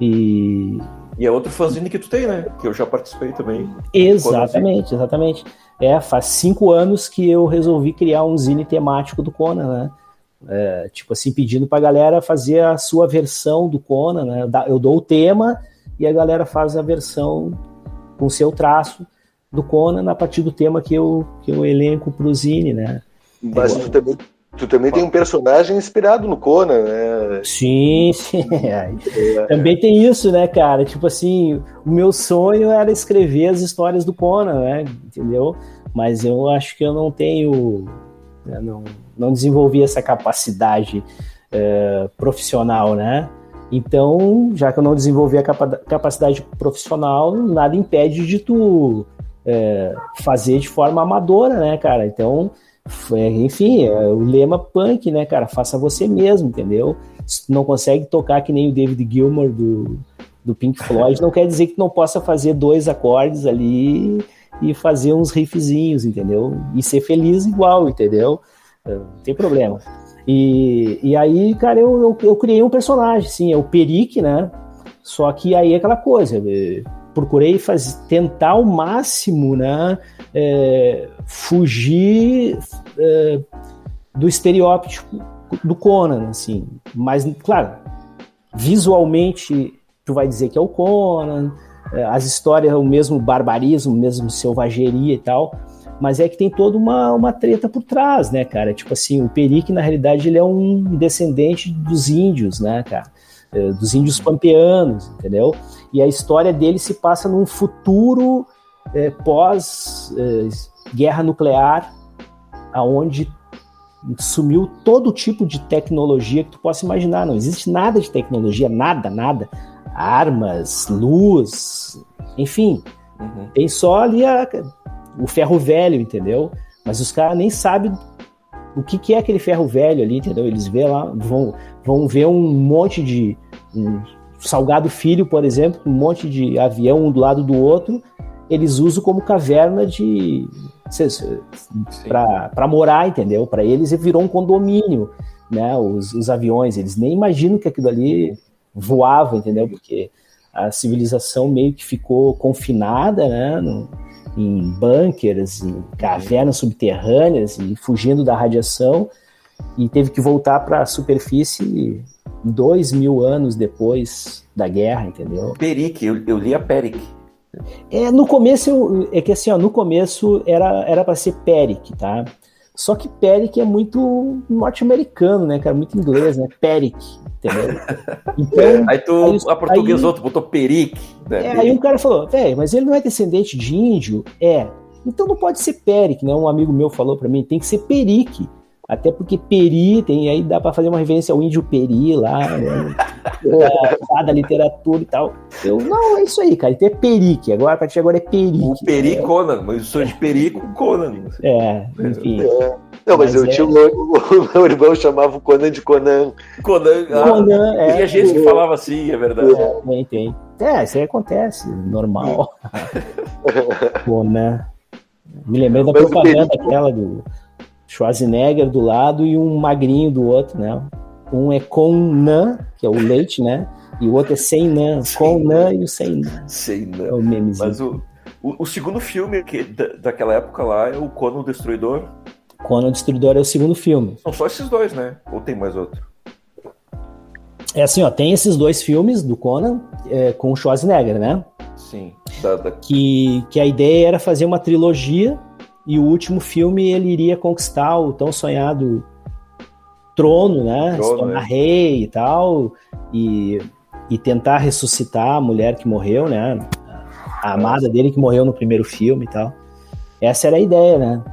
E. E é outro fanzine que tu tem, né? Que eu já participei também. Exatamente, exatamente. É, faz cinco anos que eu resolvi criar um zine temático do Conan, né? É, tipo assim, pedindo pra galera fazer a sua versão do Conan, né? Eu dou o tema e a galera faz a versão com seu traço do Conan a partir do tema que eu, que eu elenco pro Zine, né? Mas tu também, tu também tem um personagem inspirado no Conan, né? Sim, sim. É. Também tem isso, né, cara? Tipo assim, o meu sonho era escrever as histórias do Conan, né? Entendeu? Mas eu acho que eu não tenho. Eu não, não desenvolvi essa capacidade uh, profissional, né? Então, já que eu não desenvolvi a capacidade profissional, nada impede de tu é, fazer de forma amadora, né, cara? Então, enfim, é o lema punk, né, cara? Faça você mesmo, entendeu? Se tu não consegue tocar que nem o David Gilmour do, do Pink Floyd, não quer dizer que tu não possa fazer dois acordes ali e fazer uns riffzinhos, entendeu? E ser feliz igual, entendeu? Não tem problema. E, e aí, cara, eu, eu, eu criei um personagem, sim, é o Perique, né? Só que aí é aquela coisa, procurei faz, tentar ao máximo, né? É, fugir é, do estereótipo do Conan, assim. Mas, claro, visualmente tu vai dizer que é o Conan, é, as histórias, o mesmo barbarismo, o mesmo selvageria e tal, mas é que tem toda uma, uma treta por trás, né, cara? Tipo assim, o Perique, na realidade, ele é um descendente dos índios, né, cara? É, dos índios pampeanos, entendeu? E a história dele se passa num futuro é, pós é, guerra nuclear, aonde sumiu todo tipo de tecnologia que tu possa imaginar. Não existe nada de tecnologia, nada, nada. Armas, luz, enfim. Uhum. Tem só ali a, o ferro velho, entendeu? Mas os caras nem sabem o que, que é aquele ferro velho ali, entendeu? Eles vê lá, vão, vão ver um monte de. Um Salgado Filho, por exemplo, um monte de avião um do lado do outro, eles usam como caverna de para morar, entendeu? Para eles virou um condomínio, né? Os, os, aviões, eles nem imaginam que aquilo ali voava, entendeu? Porque a civilização meio que ficou confinada, né? No, em bunkers, em cavernas subterrâneas e fugindo da radiação e teve que voltar para a superfície dois mil anos depois da guerra, entendeu? Peric, eu, eu li a Peric. É, no começo, eu, é que assim, ó, no começo era era para ser Peric, tá? Só que Peric é muito norte-americano, né, cara? Muito inglês, né? Peric, entendeu? Então, aí tu aí, aportuguesou, tu botou Peric. Né? É, aí um cara falou, velho, mas ele não é descendente de índio? É. Então não pode ser Peric, né? Um amigo meu falou para mim, tem que ser Peric. Até porque Peri, tem aí dá para fazer uma referência ao índio Peri lá, né? é, da literatura e tal. Eu, não, é isso aí, cara. Então é Perique. Agora, a partir de agora é Perique. O Peri é. Conan, mas eu sou de Peri com Conan. É, enfim. É. Não, mas, mas eu é... tinha o, o, meu irmão chamava o Conan de Conan. Conan, ah, Conan é. Tinha gente que falava assim, é verdade. É, tem, tem. É, isso aí acontece, normal. Conan. Me lembrei da propaganda aquela do Schwarzenegger do lado e um magrinho do outro, né? Um é com nan, que é o leite, né? E o outro é sem nan, com nan e o sem nan. Sem nan. É o memezinho. Mas o, o, o, segundo filme que, da, daquela época lá é o Conan o Destruidor. Conan o Destruidor é o segundo filme. São só esses dois, né? Ou tem mais outro? É assim, ó, tem esses dois filmes do Conan é, com o Schwarzenegger, né? Sim. Da, da... Que, que a ideia era fazer uma trilogia e o último filme ele iria conquistar o tão sonhado trono, né? Trono, Se tornar é. rei e tal, e, e tentar ressuscitar a mulher que morreu, né? A amada dele que morreu no primeiro filme e tal. Essa era a ideia, né?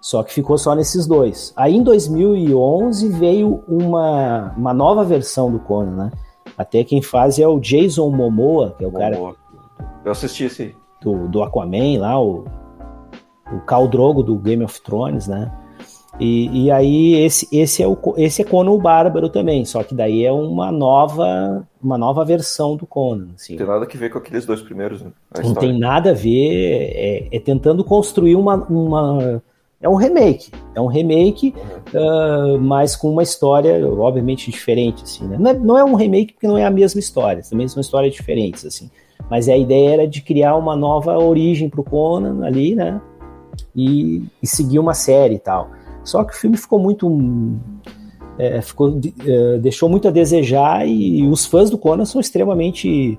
Só que ficou só nesses dois. Aí em 2011 veio uma, uma nova versão do Conan, né? Até quem faz é o Jason Momoa, que é o Momoa. cara. Eu assisti esse. Do, do Aquaman lá, o o Khal Drogo do Game of Thrones, né? E, e aí esse, esse, é o, esse é Conan o Bárbaro também, só que daí é uma nova uma nova versão do Conan. Assim. Não tem nada a ver com aqueles dois primeiros, né? Não tem nada a ver, é, é, tentando construir uma, uma... É um remake, é um remake, uhum. uh, mas com uma história obviamente diferente, assim, né? Não é, não é um remake porque não é a mesma história, também são histórias diferentes, assim. Mas a ideia era de criar uma nova origem para o Conan ali, né? E, e seguir uma série e tal. Só que o filme ficou muito. É, ficou, é, deixou muito a desejar e, e, os fãs do Conan são extremamente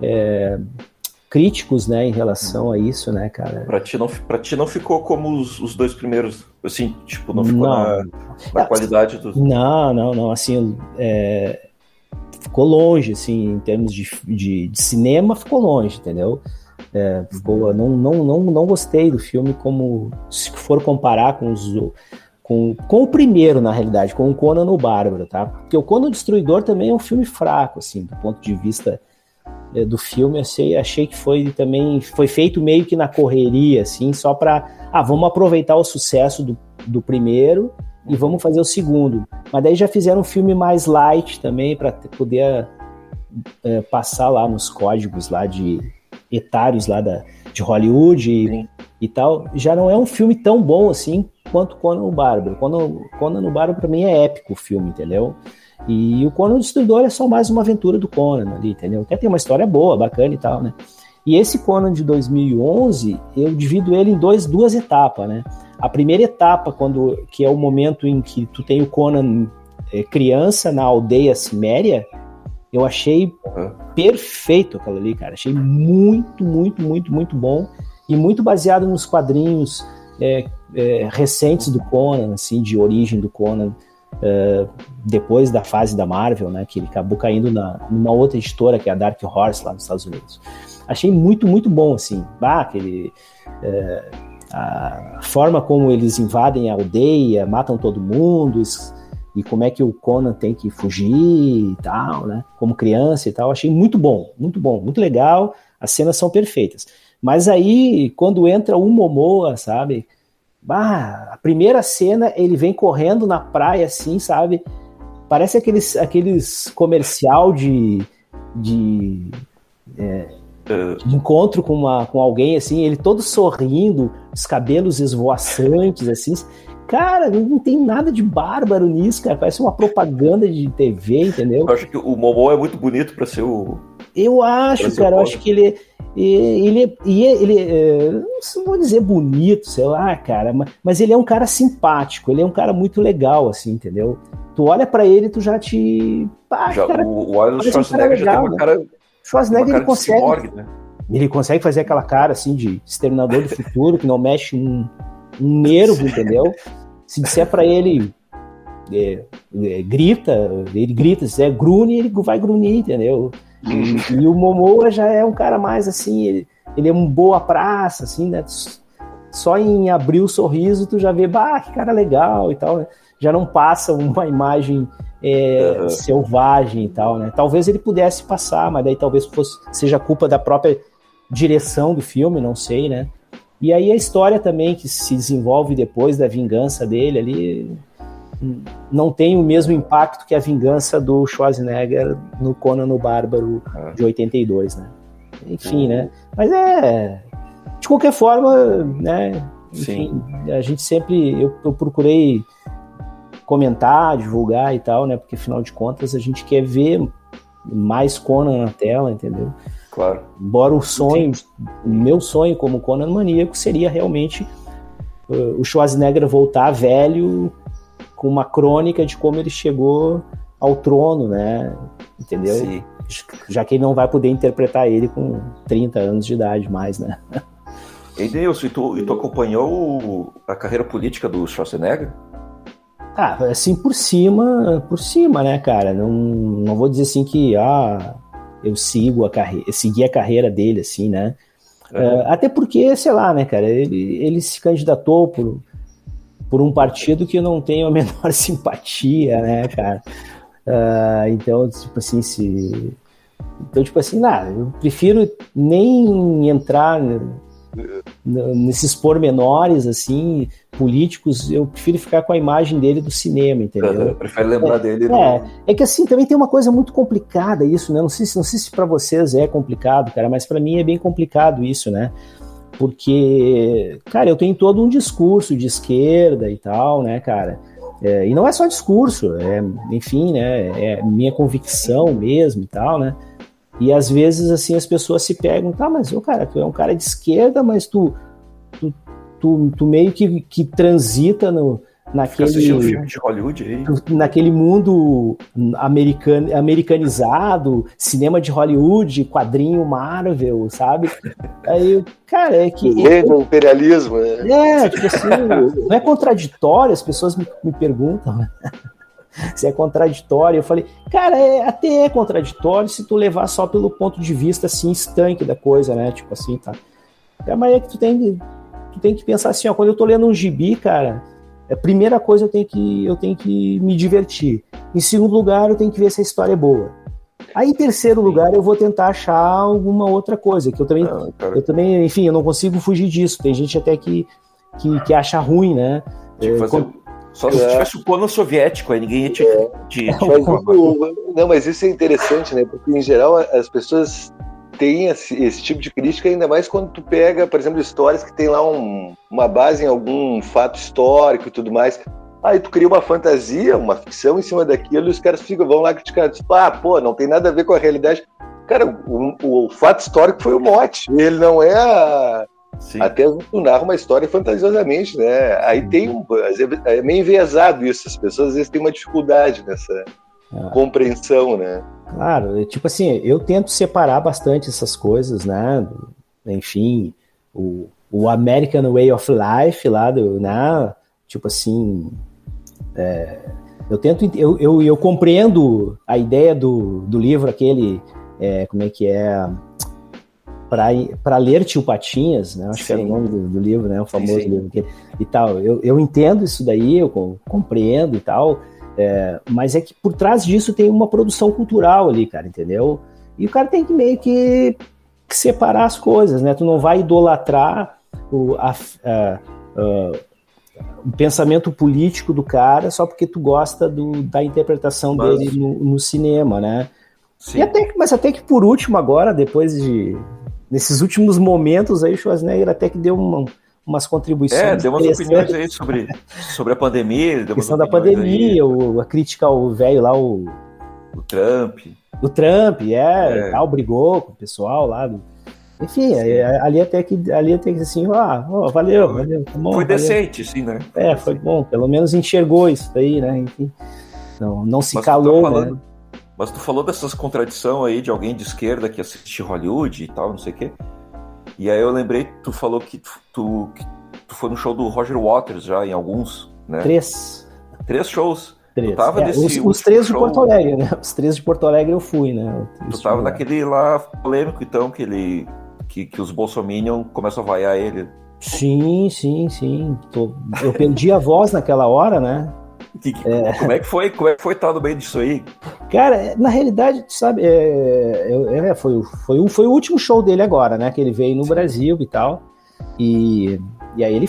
é, críticos né, em relação a isso, né, cara? Pra ti não, pra ti não ficou como os, os dois primeiros, assim, tipo, não ficou não. na, na ah, qualidade dos. Não, não, não, assim, é, ficou longe, assim, em termos de, de, de cinema, ficou longe, entendeu? É, boa, não, não, não, não gostei do filme como se for comparar com os com, com o primeiro, na realidade, com o Conan o Bárbaro, tá? Porque o Conan Destruidor também é um filme fraco, assim, do ponto de vista é, do filme, achei, achei que foi também, foi feito meio que na correria, assim, só para ah, vamos aproveitar o sucesso do, do primeiro e vamos fazer o segundo. Mas daí já fizeram um filme mais light também, para poder é, passar lá nos códigos lá de etários lá da, de Hollywood e, e, tal, já não é um filme tão bom assim quanto Conan o Bárbaro. Conan, Conan o Bárbaro para mim é épico o filme, entendeu? E o Conan o Destruidor é só mais uma aventura do Conan ali, entendeu? Até tem uma história boa, bacana e tal, né? E esse Conan de 2011, eu divido ele em dois, duas etapas, né? A primeira etapa, quando que é o momento em que tu tem o Conan é, criança na aldeia Ciméria, eu achei uhum. perfeito aquilo ali, cara. Achei muito, muito, muito, muito bom e muito baseado nos quadrinhos é, é, recentes do Conan, assim, de origem do Conan. Uh, depois da fase da Marvel, né, que ele acabou caindo na, numa outra editora, que é a Dark Horse, lá nos Estados Unidos. Achei muito, muito bom, assim, bah, aquele, uh, a forma como eles invadem a aldeia, matam todo mundo, e como é que o Conan tem que fugir e tal, né, como criança e tal, achei muito bom, muito bom, muito legal, as cenas são perfeitas. Mas aí, quando entra o Momoa, sabe, Bah, a primeira cena ele vem correndo na praia assim, sabe? Parece aqueles, aqueles comercial de, de, é, de encontro com, uma, com alguém assim, ele todo sorrindo, os cabelos esvoaçantes assim. Cara, não tem nada de bárbaro nisso, cara. Parece uma propaganda de TV, entendeu? Eu acho que o Momo é muito bonito para ser o. Eu acho, cara. Eu acho que ele ele, ele, ele, é, não vou dizer bonito, sei lá, cara, mas ele é um cara simpático, ele é um cara muito legal, assim, entendeu? Tu olha para ele, tu já te. Pá, já, cara, o Arnold Schwarzenegger já tem uma cara. Schwarzenegger uma cara ele consegue. Cyborg, né? Ele consegue fazer aquela cara assim de exterminador do futuro, que não mexe um, um nervo, entendeu? Se disser para ele é, é, grita, ele grita, se disser grune, ele vai grunir, entendeu? E, e, o Momoa já é um cara mais assim, ele, ele é um boa praça, assim, né? Só em abrir o sorriso tu já vê, bah, que cara legal e tal, né? Já não passa uma imagem é, uhum. selvagem e tal, né? Talvez ele pudesse passar, mas daí talvez fosse, seja culpa da própria direção do filme, não sei, né? E aí a história também que se desenvolve depois da vingança dele ali, não tem o mesmo impacto que a vingança do Schwarzenegger no Conan o Bárbaro de 82, né? Enfim, né? Mas é. De qualquer forma, né? Enfim, Sim. a gente sempre. Eu, eu, procurei comentar, divulgar e tal, né? Porque afinal de contas a gente quer ver mais Conan na tela, entendeu? Claro. Embora o sonho, o meu sonho como Conan maníaco seria realmente uh, o Schwarzenegger voltar velho com uma crônica de como ele chegou ao trono, né? Entendeu? Sim. Já que ele não vai poder interpretar ele com 30 anos de idade mais, né? E Deus, e tu, e tu acompanhou a carreira política do Schwarzenegger? Ah, assim por cima, por cima, né, cara? Não, não vou dizer assim que ah, eu sigo a carreira, segui a carreira dele, assim, né? Uhum. Uh, até porque, sei lá, né, cara, ele, ele se candidatou por, por um partido que eu não tenho a menor simpatia, né, cara? Uh, então, tipo assim, se. Então, tipo assim, nada, eu prefiro nem entrar nesses pormenores, assim, políticos, eu prefiro ficar com a imagem dele do cinema, entendeu? Eu prefiro lembrar é, dele. É, é que assim, também tem uma coisa muito complicada isso, né? Não sei, não sei se para vocês é complicado, cara, mas para mim é bem complicado isso, né? porque, cara, eu tenho todo um discurso de esquerda e tal, né, cara? É, e não é só discurso, é, enfim, né, é minha convicção mesmo e tal, né? E às vezes, assim, as pessoas se pegam, tá, mas, ô, cara, tu é um cara de esquerda, mas tu, tu, tu meio que, que transita no, naquele filme de Hollywood aí. naquele mundo american, americanizado, cinema de Hollywood, quadrinho Marvel, sabe? Aí, cara, é que o imperialismo, né? É, tipo assim, não é contraditório, as pessoas me, me perguntam, né? se é contraditório. Eu falei, cara, é, até é contraditório se tu levar só pelo ponto de vista assim estanque da coisa, né? Tipo assim, tá. É, mas é que tu tem, tu tem que pensar assim, ó, quando eu tô lendo um gibi, cara, a é, primeira coisa eu tenho que eu tenho que me divertir. Em segundo lugar, eu tenho que ver se a história é boa. Aí, em terceiro lugar, eu vou tentar achar alguma outra coisa, que eu também, ah, eu também, enfim, eu não consigo fugir disso. Tem gente até que, que, que acha ruim, né? Tipo, fazer, quando... Só se é. tivesse o plano soviético, aí ninguém ia te. É. te, te mas, não, mas isso é interessante, né? Porque, em geral, as pessoas tem esse, esse, tipo de crítica, ainda mais quando tu pega, por exemplo, histórias que tem lá um, uma base em algum fato histórico e tudo mais. Aí tu cria uma fantasia, uma ficção em cima daquilo e os caras ficam, vão lá criticar. Tipo, ah, pô, não tem nada a ver com a realidade. Cara, o, o, o fato histórico foi o mote. Ele não é a, Sim. Até tu narra uma história fantasiosamente, né? Aí tem um. É meio enviesado isso, as pessoas às vezes têm uma dificuldade nessa ah. compreensão, né? Claro, tipo assim, eu tento separar bastante essas coisas, né? Enfim, o, o American Way of Life lá do, né? Tipo assim, é, eu tento, eu, eu, eu, compreendo a ideia do, do livro aquele, é, como é que é, para ler Tio Patinhas, né? Acho sim. que era o nome do, do, livro, né? O famoso sim, sim. livro que, e tal. Eu, eu entendo isso daí, eu compreendo e tal. É, mas é que por trás disso tem uma produção cultural ali, cara, entendeu? E o cara tem que meio que, que separar as coisas, né? Tu não vai idolatrar o, a, a, a, o pensamento político do cara só porque tu gosta do, da interpretação mas... dele no, no, cinema, né? Sim. E até, mas até que por último agora, depois de nesses últimos momentos aí, o Schwarzenegger até que deu uma, umas contribuições. É, deu umas opiniões aí sobre, sobre a pandemia. A questão da pandemia, o, a crítica ao velho lá, o. O Trump. O Trump, é, é. Tal, brigou com o pessoal lá. Do, enfim, ali até que ali até que assim, ah, oh, valeu, valeu, tá bom, Foi valeu. decente, sim, né? É, foi bom, pelo menos enxergou isso daí, né? Enfim, não, não se Mas calou, tá falando, né? Mas tu falou dessas contradições aí de alguém de esquerda que assiste Hollywood e tal, não sei o quê. E aí eu lembrei, tu falou que tu, que tu foi no show do Roger Waters já, em alguns, né? Três. Três shows. Três. Tu tava é, os, os três show... de Porto Alegre, né? Os três de Porto Alegre eu fui, né? Tu tava naquele lá polêmico, então, que ele. Que, que os Bolsominion começam a vaiar ele. Sim, sim, sim. Tô... Eu perdi a voz naquela hora, né? Que, que, é... Como é que foi? Como é que foi estar no meio disso aí? Cara, na realidade, sabe, é, é, foi, foi, o, foi o último show dele agora, né? Que ele veio no Brasil e tal. E, e aí ele.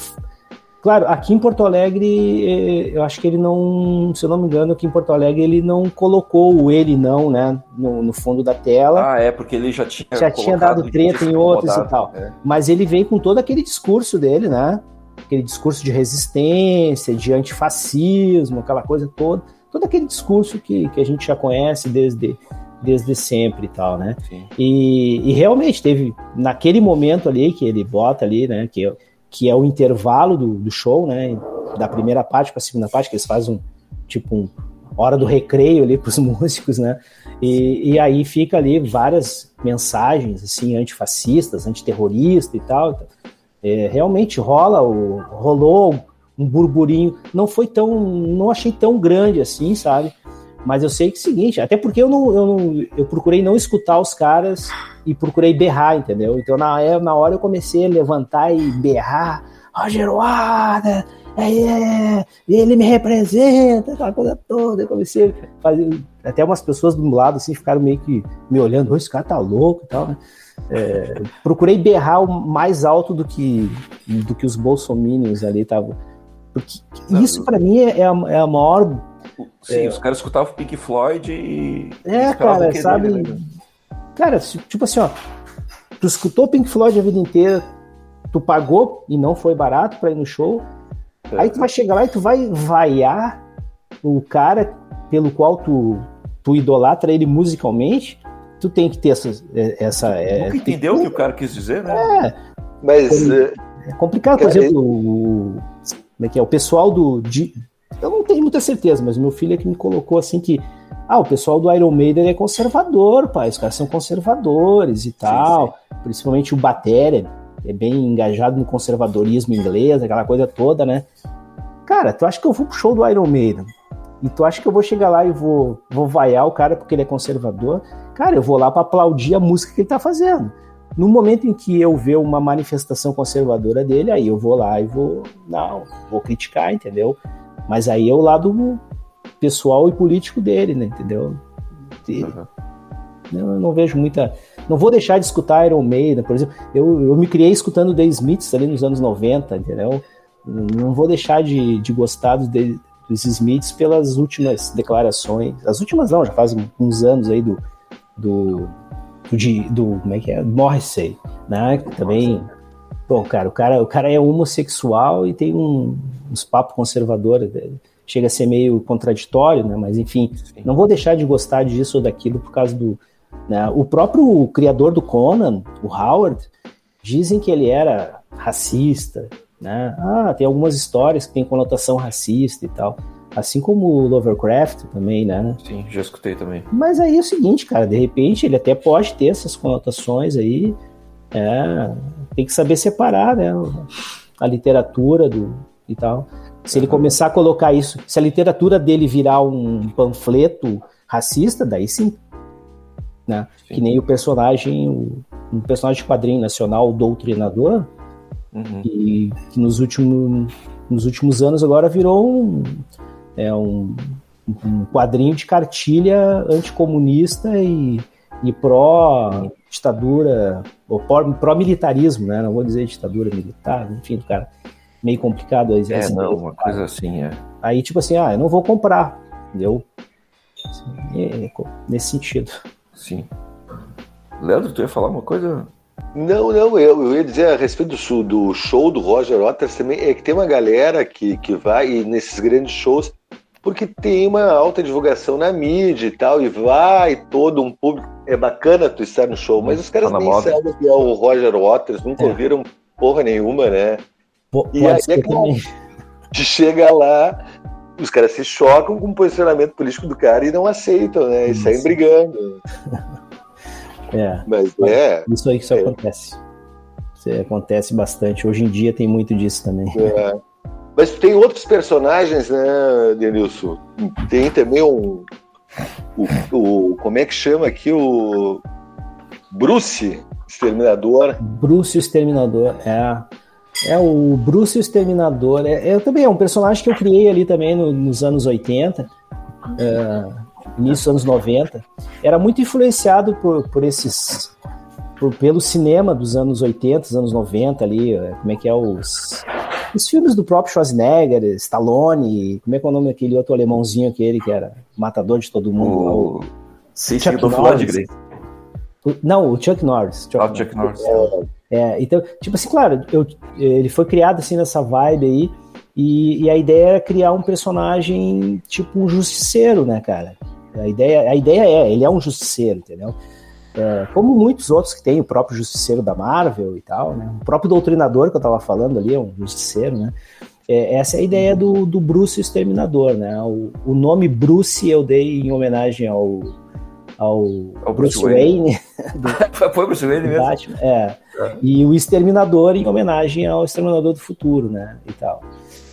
Claro, aqui em Porto Alegre, é, eu acho que ele não, se eu não me engano, aqui em Porto Alegre ele não colocou o ele não, né, no, no fundo da tela. Ah, é, porque ele já tinha Já tinha dado treta em outros e tal. É. Mas ele veio com todo aquele discurso dele, né? Aquele discurso de resistência, de antifascismo, aquela coisa toda, todo aquele discurso que, que a gente já conhece desde, desde sempre e tal, né? E, e, realmente teve, naquele momento ali que ele bota ali, né, que, que é o intervalo do, do show, né, da primeira parte para a segunda parte, que eles fazem um, tipo um hora do recreio ali para os músicos, né? E, e, aí fica ali várias mensagens assim antifascistas, antiterroristas e tal. Então, é, realmente rola, o, rolou um burburinho, não foi tão, não achei tão grande assim, sabe? Mas eu sei que é o seguinte, até porque eu não, eu não, eu procurei não escutar os caras e procurei berrar, entendeu? Então na, é, na hora eu comecei a levantar e berrar, Roger Waters, é, é, ele me representa, aquela coisa toda. Eu comecei a fazer, até umas pessoas do meu lado assim ficaram meio que me olhando, esse cara tá louco e tal, né? É, procurei berrar o mais alto do que, do que os bolsominions ali estavam. Porque isso para mim é, é a, é a maior. Sim, é, os caras escutavam Pink Floyd e. É, cara, sabe? Dele, né? Cara, tipo assim, ó. Tu escutou Pink Floyd a vida inteira, tu pagou e não foi barato para ir no show. É. Aí tu vai chegar lá e tu vai vaiar o cara pelo qual tu, tu idolatra ele musicalmente tu tem que ter essa. É, essa é, Nunca entendeu o que o cara quis dizer, né? É. Mas. É, é complicado, por exemplo, o, como é que é? O pessoal do. De, eu não tenho muita certeza, mas o meu filho é que me colocou assim que. Ah, o pessoal do Iron Maiden é conservador, pai. Os caras são conservadores e tal. Sim, sim. Principalmente o Batéria é bem engajado no conservadorismo inglês, aquela coisa toda, né? Cara, tu acha que eu vou pro show do Iron Maiden? E tu acha que eu vou chegar lá e vou, vou vaiar o cara porque ele é conservador? Cara, eu vou lá para aplaudir a música que ele tá fazendo. No momento em que eu ver uma manifestação conservadora dele, aí eu vou lá e vou. Não, vou criticar, entendeu? Mas aí é o lado pessoal e político dele, né? Entendeu? E, uhum. Eu não vejo muita. Não vou deixar de escutar Iron Maiden, por exemplo. Eu, eu me criei escutando The Smiths ali nos anos 90, entendeu? Não vou deixar de, de gostar do, dos Smiths pelas últimas declarações. As últimas não, já faz uns anos aí do, do do, do como é que é? Morrissey, né? Que também, bom, cara, o cara, o cara é homossexual e tem um, uns papos conservadores, chega a ser meio contraditório, né? Mas enfim, não vou deixar de gostar disso ou daquilo por causa do, né? O próprio criador do Conan, o Howard, dizem que ele era racista, né? Ah, tem algumas histórias que tem conotação racista e tal. Assim como o Lovecraft também, né? Sim, já escutei também. Mas aí é o seguinte, cara, de repente ele até pode ter essas conotações aí. É, tem que saber separar, né? A literatura do e tal. Se ele começar a colocar isso, se a literatura dele virar um panfleto racista, daí sim. Né? Sim. Que nem o personagem, um personagem de quadrinho nacional, o Doutrinador, uhum. que, que nos, últimos, nos últimos anos agora virou um, é um, um quadrinho de cartilha anticomunista e, e pró-ditadura, ou pró-militarismo, né? Não vou dizer ditadura militar, enfim, cara, meio complicado. Aí, é, assim, não, uma coisa assim, é. Aí, tipo assim, ah, eu não vou comprar, entendeu? Assim, é, é, nesse sentido. Sim. Leandro, tu ia falar uma coisa? Não, não, eu, eu ia dizer a respeito do, do show do Roger Waters também, é que tem uma galera que, que vai e nesses grandes shows porque tem uma alta divulgação na mídia e tal, e vai todo um público. É bacana tu estar no show, mas os caras tá nem moda. sabem que é o Roger Waters, nunca é. ouviram porra nenhuma, né? P e aí é que chega lá, os caras se chocam com o posicionamento político do cara e não aceitam, né? E isso. saem brigando. É. Mas é. Isso aí que isso é. acontece. Isso acontece bastante. Hoje em dia tem muito disso também. É. Mas tem outros personagens, né, Denilson? Tem também um. O, o, como é que chama aqui? O. Bruce Exterminador. Bruce Exterminador, é. É o Bruce Exterminador. É, é, também é um personagem que eu criei ali também no, nos anos 80, é, início dos anos 90. Era muito influenciado por, por esses. Por, pelo cinema dos anos 80, anos 90 ali, é, como é que é os os filmes do próprio Schwarzenegger, Stallone, como é que é o nome daquele outro alemãozinho aquele que era matador de todo mundo? O... Sim, Chuck Norris. Não, o Chuck Norris. Chuck, ah, Chuck Norris. Norris. É, é, então, tipo assim, claro, eu, ele foi criado assim nessa vibe aí, e, e, a ideia era criar um personagem tipo um justiceiro, né, cara? A ideia, a ideia é, ele é um justiceiro, entendeu? É, como muitos outros que tem, o próprio Justiceiro da Marvel e tal, né? O próprio Doutrinador que eu tava falando ali é um Justiceiro, né? É, essa é a ideia do, do Bruce Exterminador, né? O, o nome Bruce eu dei em homenagem ao, ao, ao Bruce, Bruce, Wayne. Wayne do, Foi Bruce Wayne mesmo? Batman, é. é. E o Exterminador em homenagem ao Exterminador do Futuro, né? E tal.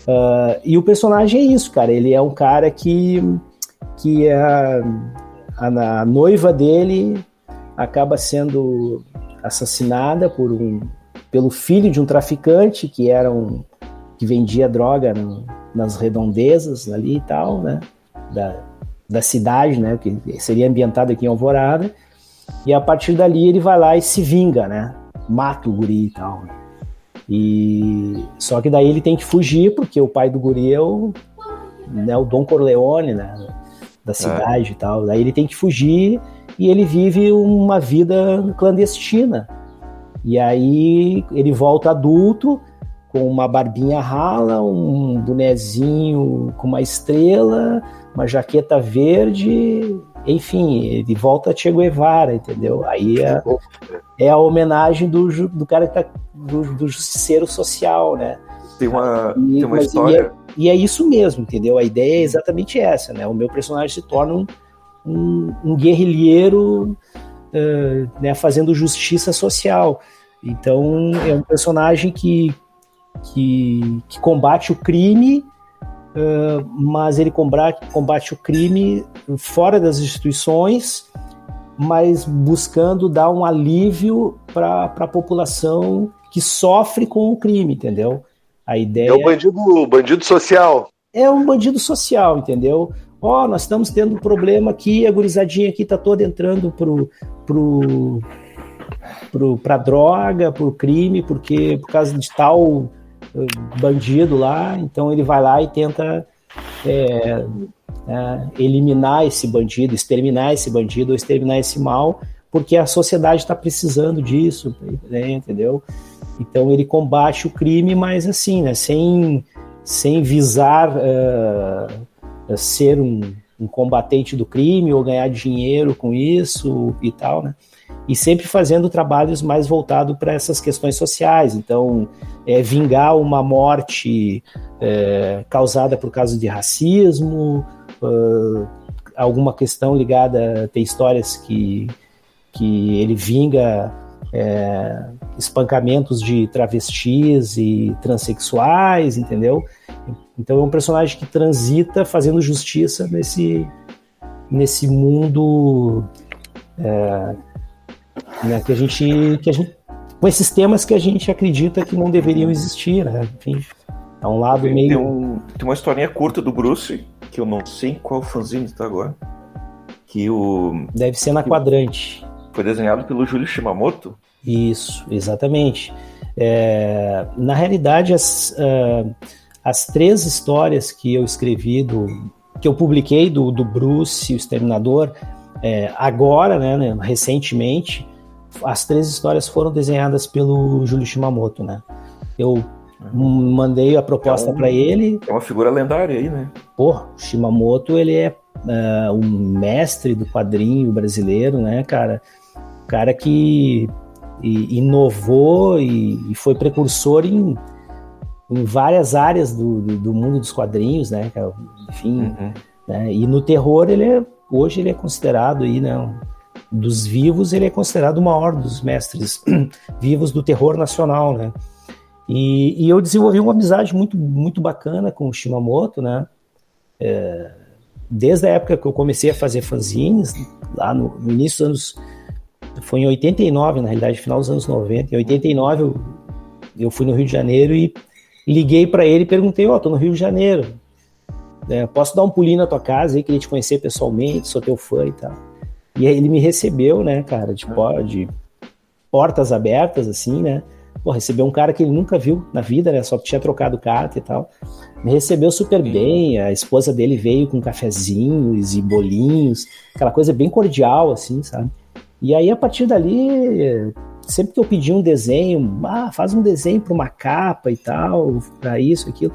Uh, e o personagem é isso, cara. Ele é um cara que, que é a, a, a noiva dele acaba sendo assassinada por um pelo filho de um traficante que era um que vendia droga no, nas redondezas ali e tal, né, da, da cidade, né, que seria ambientado aqui em Alvorada. E a partir dali ele vai lá e se vinga, né? Mata o guri e tal. E só que daí ele tem que fugir porque o pai do guri é o, né, o Dom Corleone, né, da cidade é. e tal. Daí ele tem que fugir e ele vive uma vida clandestina. E aí ele volta adulto, com uma barbinha rala, um bonezinho com uma estrela, uma jaqueta verde, enfim, ele volta a Che Guevara, entendeu? Aí é, é a homenagem do, do cara que tá, do, do justiceiro social, né? Tem uma, e, tem uma história. E é, isso mesmo, entendeu? A ideia é exatamente essa, né? O meu personagem se torna um, um, um guerrilheiro uh, né, fazendo justiça social. Então é um personagem que, que, que combate o crime, uh, mas ele combate, combate o crime fora das instituições, mas buscando dar um alívio para a população que sofre com o crime, entendeu? A ideia é o bandido, bandido social. É um bandido social, entendeu? ó, oh, nós estamos tendo um problema aqui, a gurizadinha aqui está toda entrando pro, pro, pro, pra droga, pro crime, porque por causa de tal eh, bandido lá, então ele vai lá e tenta é, é, eliminar esse bandido, exterminar esse bandido ou exterminar esse mal porque a sociedade está precisando disso, né, entendeu? Então ele combate o crime, mas assim, né, sem, sem visar uh, ser um, um combatente do crime ou ganhar dinheiro com isso e tal, né? E sempre fazendo trabalhos mais voltados para essas questões sociais. Então, é, vingar uma morte é, causada por causa de racismo, uh, alguma questão ligada, tem histórias que, que ele vinga é, espancamentos de travestis e transexuais, entendeu? Então é um personagem que transita fazendo justiça nesse, nesse mundo é, né, que a gente que a gente com esses temas que a gente acredita que não deveriam existir, né? Enfim, é um lado tem, meio tem, um, tem uma historinha curta do Bruce que eu não sei qual fanzine está agora, que o deve ser na quadrante. Foi desenhado pelo Júlio Shimamoto. Isso, exatamente. É, na realidade, as, uh, as três histórias que eu escrevi, do, que eu publiquei do, do Bruce, o Exterminador, é, agora, né, né, recentemente, as três histórias foram desenhadas pelo Júlio Shimamoto, né? Eu uhum. mandei a proposta é um, para ele. É uma figura lendária aí, né? Pô, Shimamoto, ele é uh, um mestre do quadrinho brasileiro, né, cara? Cara que inovou e, foi precursor em, em várias áreas do, do, do, mundo dos quadrinhos, né? Enfim, uhum. né? e no terror ele é, hoje ele é considerado aí, né? Dos vivos ele é considerado o maior dos mestres vivos do terror nacional, né? E, e, eu desenvolvi uma amizade muito muito bacana com o Shimamoto, né? É, desde a época que eu comecei a fazer fanzines, lá no, no início dos anos foi em 89, na realidade, final dos anos 90. Em 89 eu, eu fui no Rio de Janeiro e liguei para ele e perguntei: Ó, oh, tô no Rio de Janeiro. É, posso dar um pulinho na tua casa aí, queria te conhecer pessoalmente, sou teu fã e tal. E aí ele me recebeu, né, cara, de, de portas abertas, assim, né? Pô, recebeu um cara que ele nunca viu na vida, né? Só tinha trocado carta e tal. Me recebeu super bem, a esposa dele veio com cafezinhos e bolinhos, aquela coisa bem cordial, assim, sabe? E aí, a partir dali, sempre que eu pedi um desenho, ah, faz um desenho para uma capa e tal, para isso, aquilo.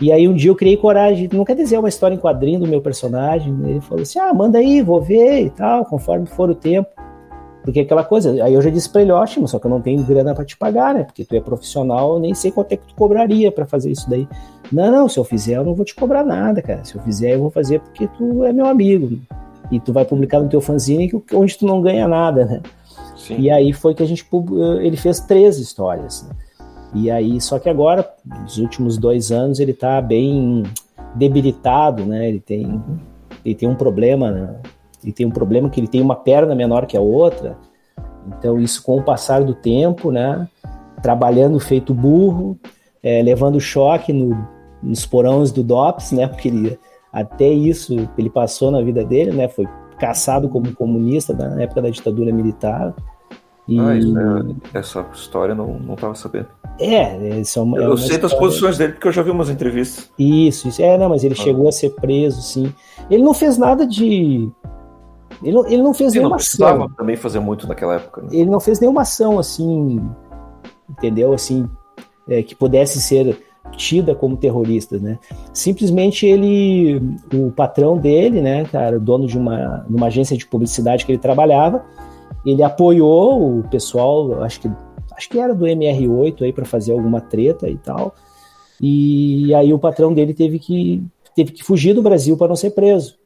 E aí um dia eu criei coragem, não quer dizer uma história em quadrinho do meu personagem. Ele falou assim: ah, manda aí, vou ver e tal, conforme for o tempo. Porque aquela coisa, aí eu já disse pra ele, ótimo, só que eu não tenho grana para te pagar, né? Porque tu é profissional, eu nem sei quanto é que tu cobraria para fazer isso daí. Não, não, se eu fizer, eu não vou te cobrar nada, cara. Se eu fizer, eu vou fazer porque tu é meu amigo e tu vai publicar no teu fanzine onde tu não ganha nada, né? Sim. E aí foi que a gente ele fez três histórias. Né? E aí, só que agora, nos últimos dois anos, ele tá bem debilitado, né? Ele tem, ele tem um problema, né? ele tem um problema que ele tem uma perna menor que a outra. Então, isso com o passar do tempo, né? Trabalhando feito burro, é, levando choque no, nos porões do DOPS, né? Porque ele até isso ele passou na vida dele, né? Foi caçado como comunista na época da ditadura militar. E... Ah, isso, é, essa história não, não tava sabendo. É, isso é uma, Eu é uma sei história... das posições dele porque eu já vi umas entrevistas. Isso, isso. É, não, mas ele ah. chegou a ser preso, sim. Ele não fez nada de. Ele não, ele não fez Sim, nenhuma não ação. também fazer muito naquela época. Né? Ele não fez nenhuma ação assim, entendeu? Assim, é, que pudesse ser tida como terroristas, né? Simplesmente ele, o patrão dele, né, cara, dono de uma, uma agência de publicidade que ele trabalhava, ele apoiou o pessoal, acho que acho que era do MR8 aí para fazer alguma treta e tal. E aí o patrão dele teve que teve que fugir do Brasil para não ser preso.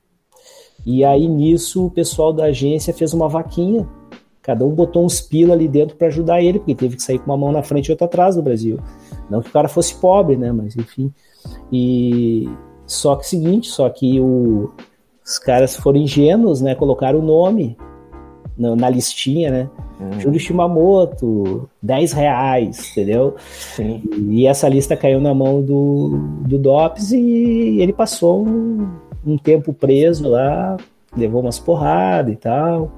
E aí nisso o pessoal da agência fez uma vaquinha. Cada um botou uns pila ali dentro para ajudar ele, porque teve que sair com uma mão na frente e outra atrás do Brasil. Não que o cara fosse pobre, né? Mas enfim. E só que seguinte, só que o, os caras foram ingênuos, né? Colocaram o nome na, na listinha, né? Hum. Júlio Shimamoto, 10 reais, entendeu? Sim. E essa lista caiu na mão do, do DOPS e ele passou um, um tempo preso lá, levou umas porradas e tal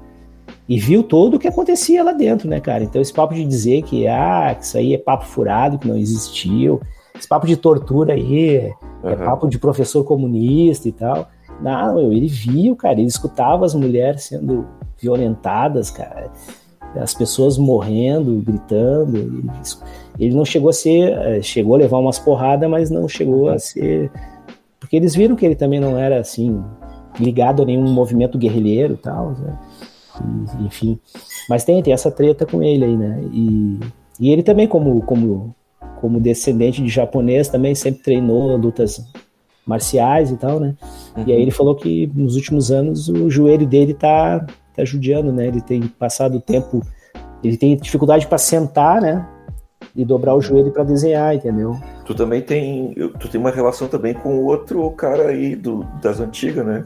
e viu todo o que acontecia lá dentro, né, cara? Então esse papo de dizer que, ah, que isso aí é papo furado, que não existiu, esse papo de tortura aí uhum. é papo de professor comunista e tal. Não, ele viu, cara, ele escutava as mulheres sendo violentadas, cara. As pessoas morrendo, gritando. Ele, ele não chegou a ser. Eh, chegou a levar umas porradas, mas não chegou a ser. Porque eles viram que ele também não era assim, ligado a nenhum movimento guerrilheiro e tal. Né? E, enfim. Mas tem, tem essa treta com ele aí, né? E, e ele também, como, como, como descendente de japonês, também sempre treinou lutas marciais e tal, né? Uhum. E aí ele falou que nos últimos anos o joelho dele tá, tá judiando, né? Ele tem passado tempo, ele tem dificuldade para sentar, né? E dobrar o joelho para desenhar, entendeu? Tu também tem, tu tem uma relação também com o outro cara aí do, das antigas, né?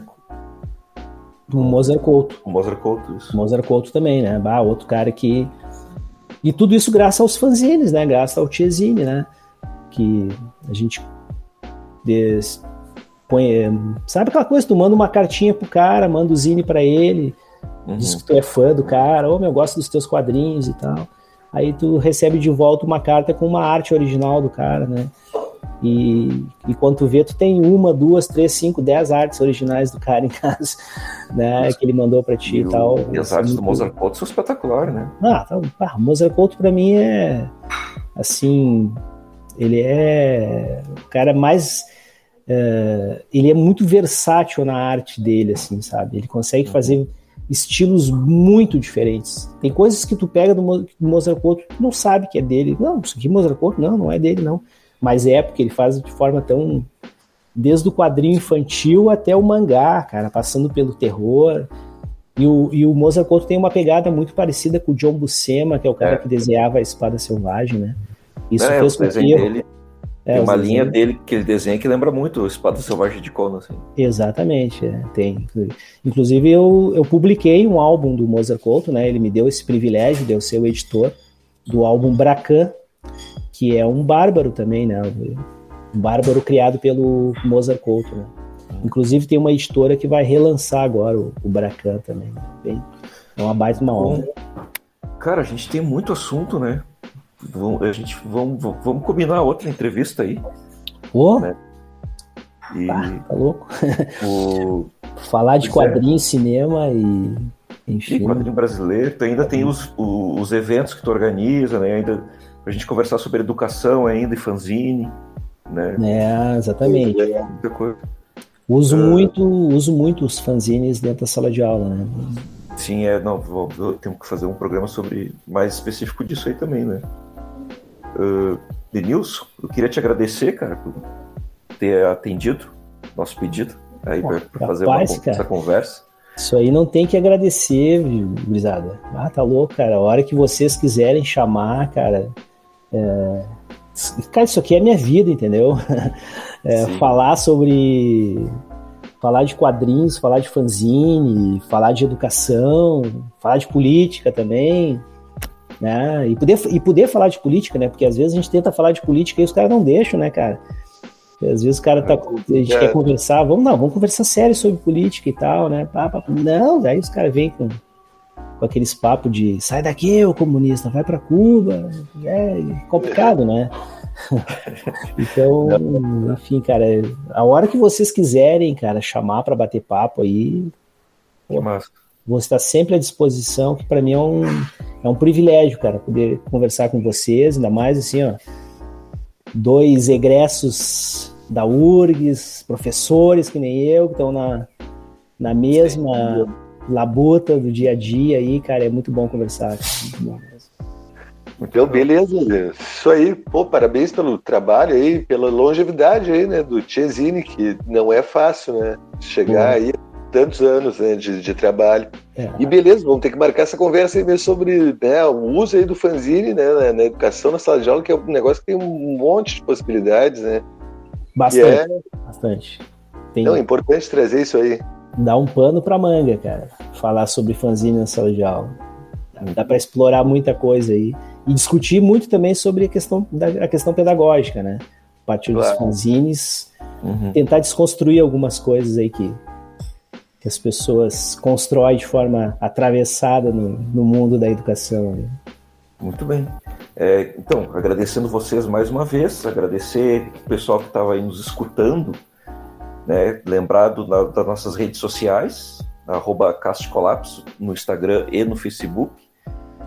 Do Mozart Couto. O Mozart Couto, isso. Mozart Couto também, né? Bah, outro cara que e tudo isso graças aos fanzines, né? Graças ao Tiesine, né? Que a gente des... põe, sabe aquela coisa, tu manda uma cartinha pro cara, manda o zine para ele, uhum. diz que tu é fã do cara, ou oh, eu gosto dos teus quadrinhos e tal. Aí tu recebe de volta uma carta com uma arte original do cara, né? E, e quando tu vê, tu tem uma, duas, três, cinco, dez artes originais do cara em casa, né? Que ele mandou para ti e, e tal. E as artes do Mozart Couto são espetaculares, né? Ah, tá, ah, Mozart Couto pra mim é assim, ele é o cara mais é, ele é muito versátil na arte dele, assim, sabe? Ele consegue fazer estilos muito diferentes. Tem coisas que tu pega do, Mozart Couto tu não sabe que é dele. Não, isso aqui é Mozart Couto, não, não é dele, não. Mas é porque ele faz de forma tão desde o quadrinho infantil até o mangá, cara, passando pelo terror. E o, e o Mozart Couto tem uma pegada muito parecida com o John Buscema, que é o cara é. que desenhava a Espada Selvagem, né? Isso é, fez com que dele é, tem uma linha dele que ele desenha que lembra muito o Espada Selvagem de Conan, assim. Exatamente, é, tem. Inclusive, eu, eu publiquei um álbum do Mozart Couto, né? Ele me deu esse privilégio de eu ser o editor do álbum Bracan, que é um bárbaro também, né? Um bárbaro criado pelo Mozart Couto, né? Inclusive, tem uma editora que vai relançar agora o, o Bracan também. Né? Bem, é uma baita uma obra. Cara, a gente tem muito assunto, né? Vamos, a gente vamos, vamos combinar outra entrevista aí. Pô! Né? E ah, tá louco? O... Falar de pois quadrinho, é. cinema e. Enfim. E quadrinho brasileiro. Tu ainda tem os, os, os, eventos que tu organiza, né? Ainda a gente conversar sobre educação ainda e fanzine. Né? É, exatamente. É, muita coisa. Uso, uh... muito, uso muito os fanzines dentro da sala de aula, né? Sim, é, não, vou, temos que fazer um programa sobre mais específico disso aí também, né? Uh, Denilson, eu queria te agradecer, cara, por ter atendido nosso pedido aí para fazer uma, essa conversa. Isso aí não tem que agradecer, gurizada. Ah, tá louco, cara. A hora que vocês quiserem chamar, cara. É... Cara, isso aqui é minha vida, entendeu? É, falar sobre. Falar de quadrinhos, falar de fanzine, falar de educação, falar de política também né? E poder, e poder falar de política, né? Porque às vezes a gente tenta falar de política e os caras não deixam, né, cara? Às vezes o cara tá. A gente é. quer conversar, vamos não, vamos conversar sério sobre política e tal, né? Não, aí os caras vêm com, com aqueles papos de sai daqui, ô comunista, vai para Cuba. É complicado, né? então, enfim, cara, a hora que vocês quiserem, cara, chamar para bater papo aí. Massa vou estar sempre à disposição, que para mim é um, é um privilégio, cara, poder conversar com vocês, ainda mais assim, ó, dois egressos da URGS, professores que nem eu, que estão na, na mesma labuta do dia a dia aí, cara, é muito bom conversar. Então, beleza, isso aí, pô, parabéns pelo trabalho aí, pela longevidade aí, né, do Chesini, que não é fácil, né, chegar aí tantos anos né, de, de trabalho. É. E beleza, vamos ter que marcar essa conversa aí mesmo sobre né, o uso aí do fanzine né, na, na, educação, na sala de aula, que é um negócio que tem um monte de possibilidades, né? Bastante. É... Bastante. Tem... Então, é importante trazer isso aí. Dá um pano pra manga, cara. Falar sobre fanzine na sala de aula. Dá para explorar muita coisa aí. E discutir muito também sobre a questão, da, a questão pedagógica, né? A partir claro. dos fanzines, uhum. tentar desconstruir algumas coisas aí que que as pessoas constroem de forma atravessada no, no mundo da educação. Né? Muito bem. É, então, agradecendo vocês mais uma vez, agradecer o pessoal que estava aí nos escutando, né, lembrado das nossas redes sociais, arroba Colapso, no Instagram e no Facebook.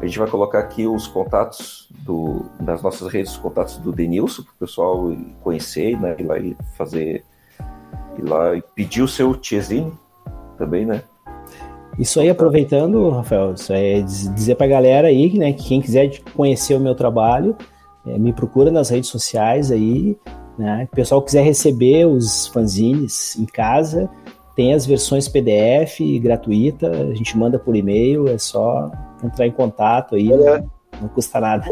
A gente vai colocar aqui os contatos do, das nossas redes, os contatos do Denilson, para o pessoal conhecer, né? Ir lá e fazer. Ir lá e pedir o seu tiezinho também, né? Isso aí, aproveitando, Rafael, isso é dizer para a galera aí, né, que quem quiser conhecer o meu trabalho, é, me procura nas redes sociais aí, né, o pessoal quiser receber os fanzines em casa, tem as versões PDF gratuita, a gente manda por e-mail, é só entrar em contato aí, Olha, não custa nada.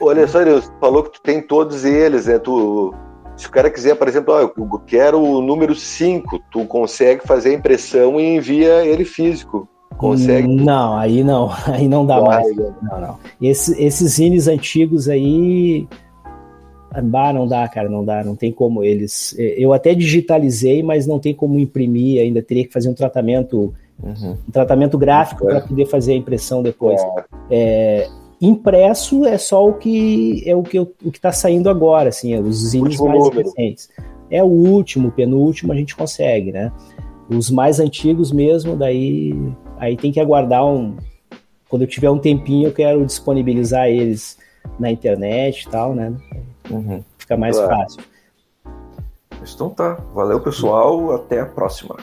Olha só, Deus, falou que tu tem todos eles, né, tu se o cara quiser, por exemplo, eu quero o número 5, tu consegue fazer a impressão e envia ele físico. Consegue? Não, aí não, aí não dá mais. Não, não. Esse, esses zines antigos aí. Bah, não dá, cara, não dá, não tem como eles. Eu até digitalizei, mas não tem como imprimir, ainda teria que fazer um tratamento, uhum. um tratamento gráfico para poder fazer a impressão depois. É. É, Impresso é só o que é o que o que está saindo agora, assim, é os zines mais número. recentes. É o último, penúltimo a gente consegue, né? Os mais antigos mesmo, daí aí tem que aguardar um quando eu tiver um tempinho eu quero disponibilizar eles na internet e tal, né? Uhum. Fica mais claro. fácil. Então tá, valeu pessoal, até a próxima.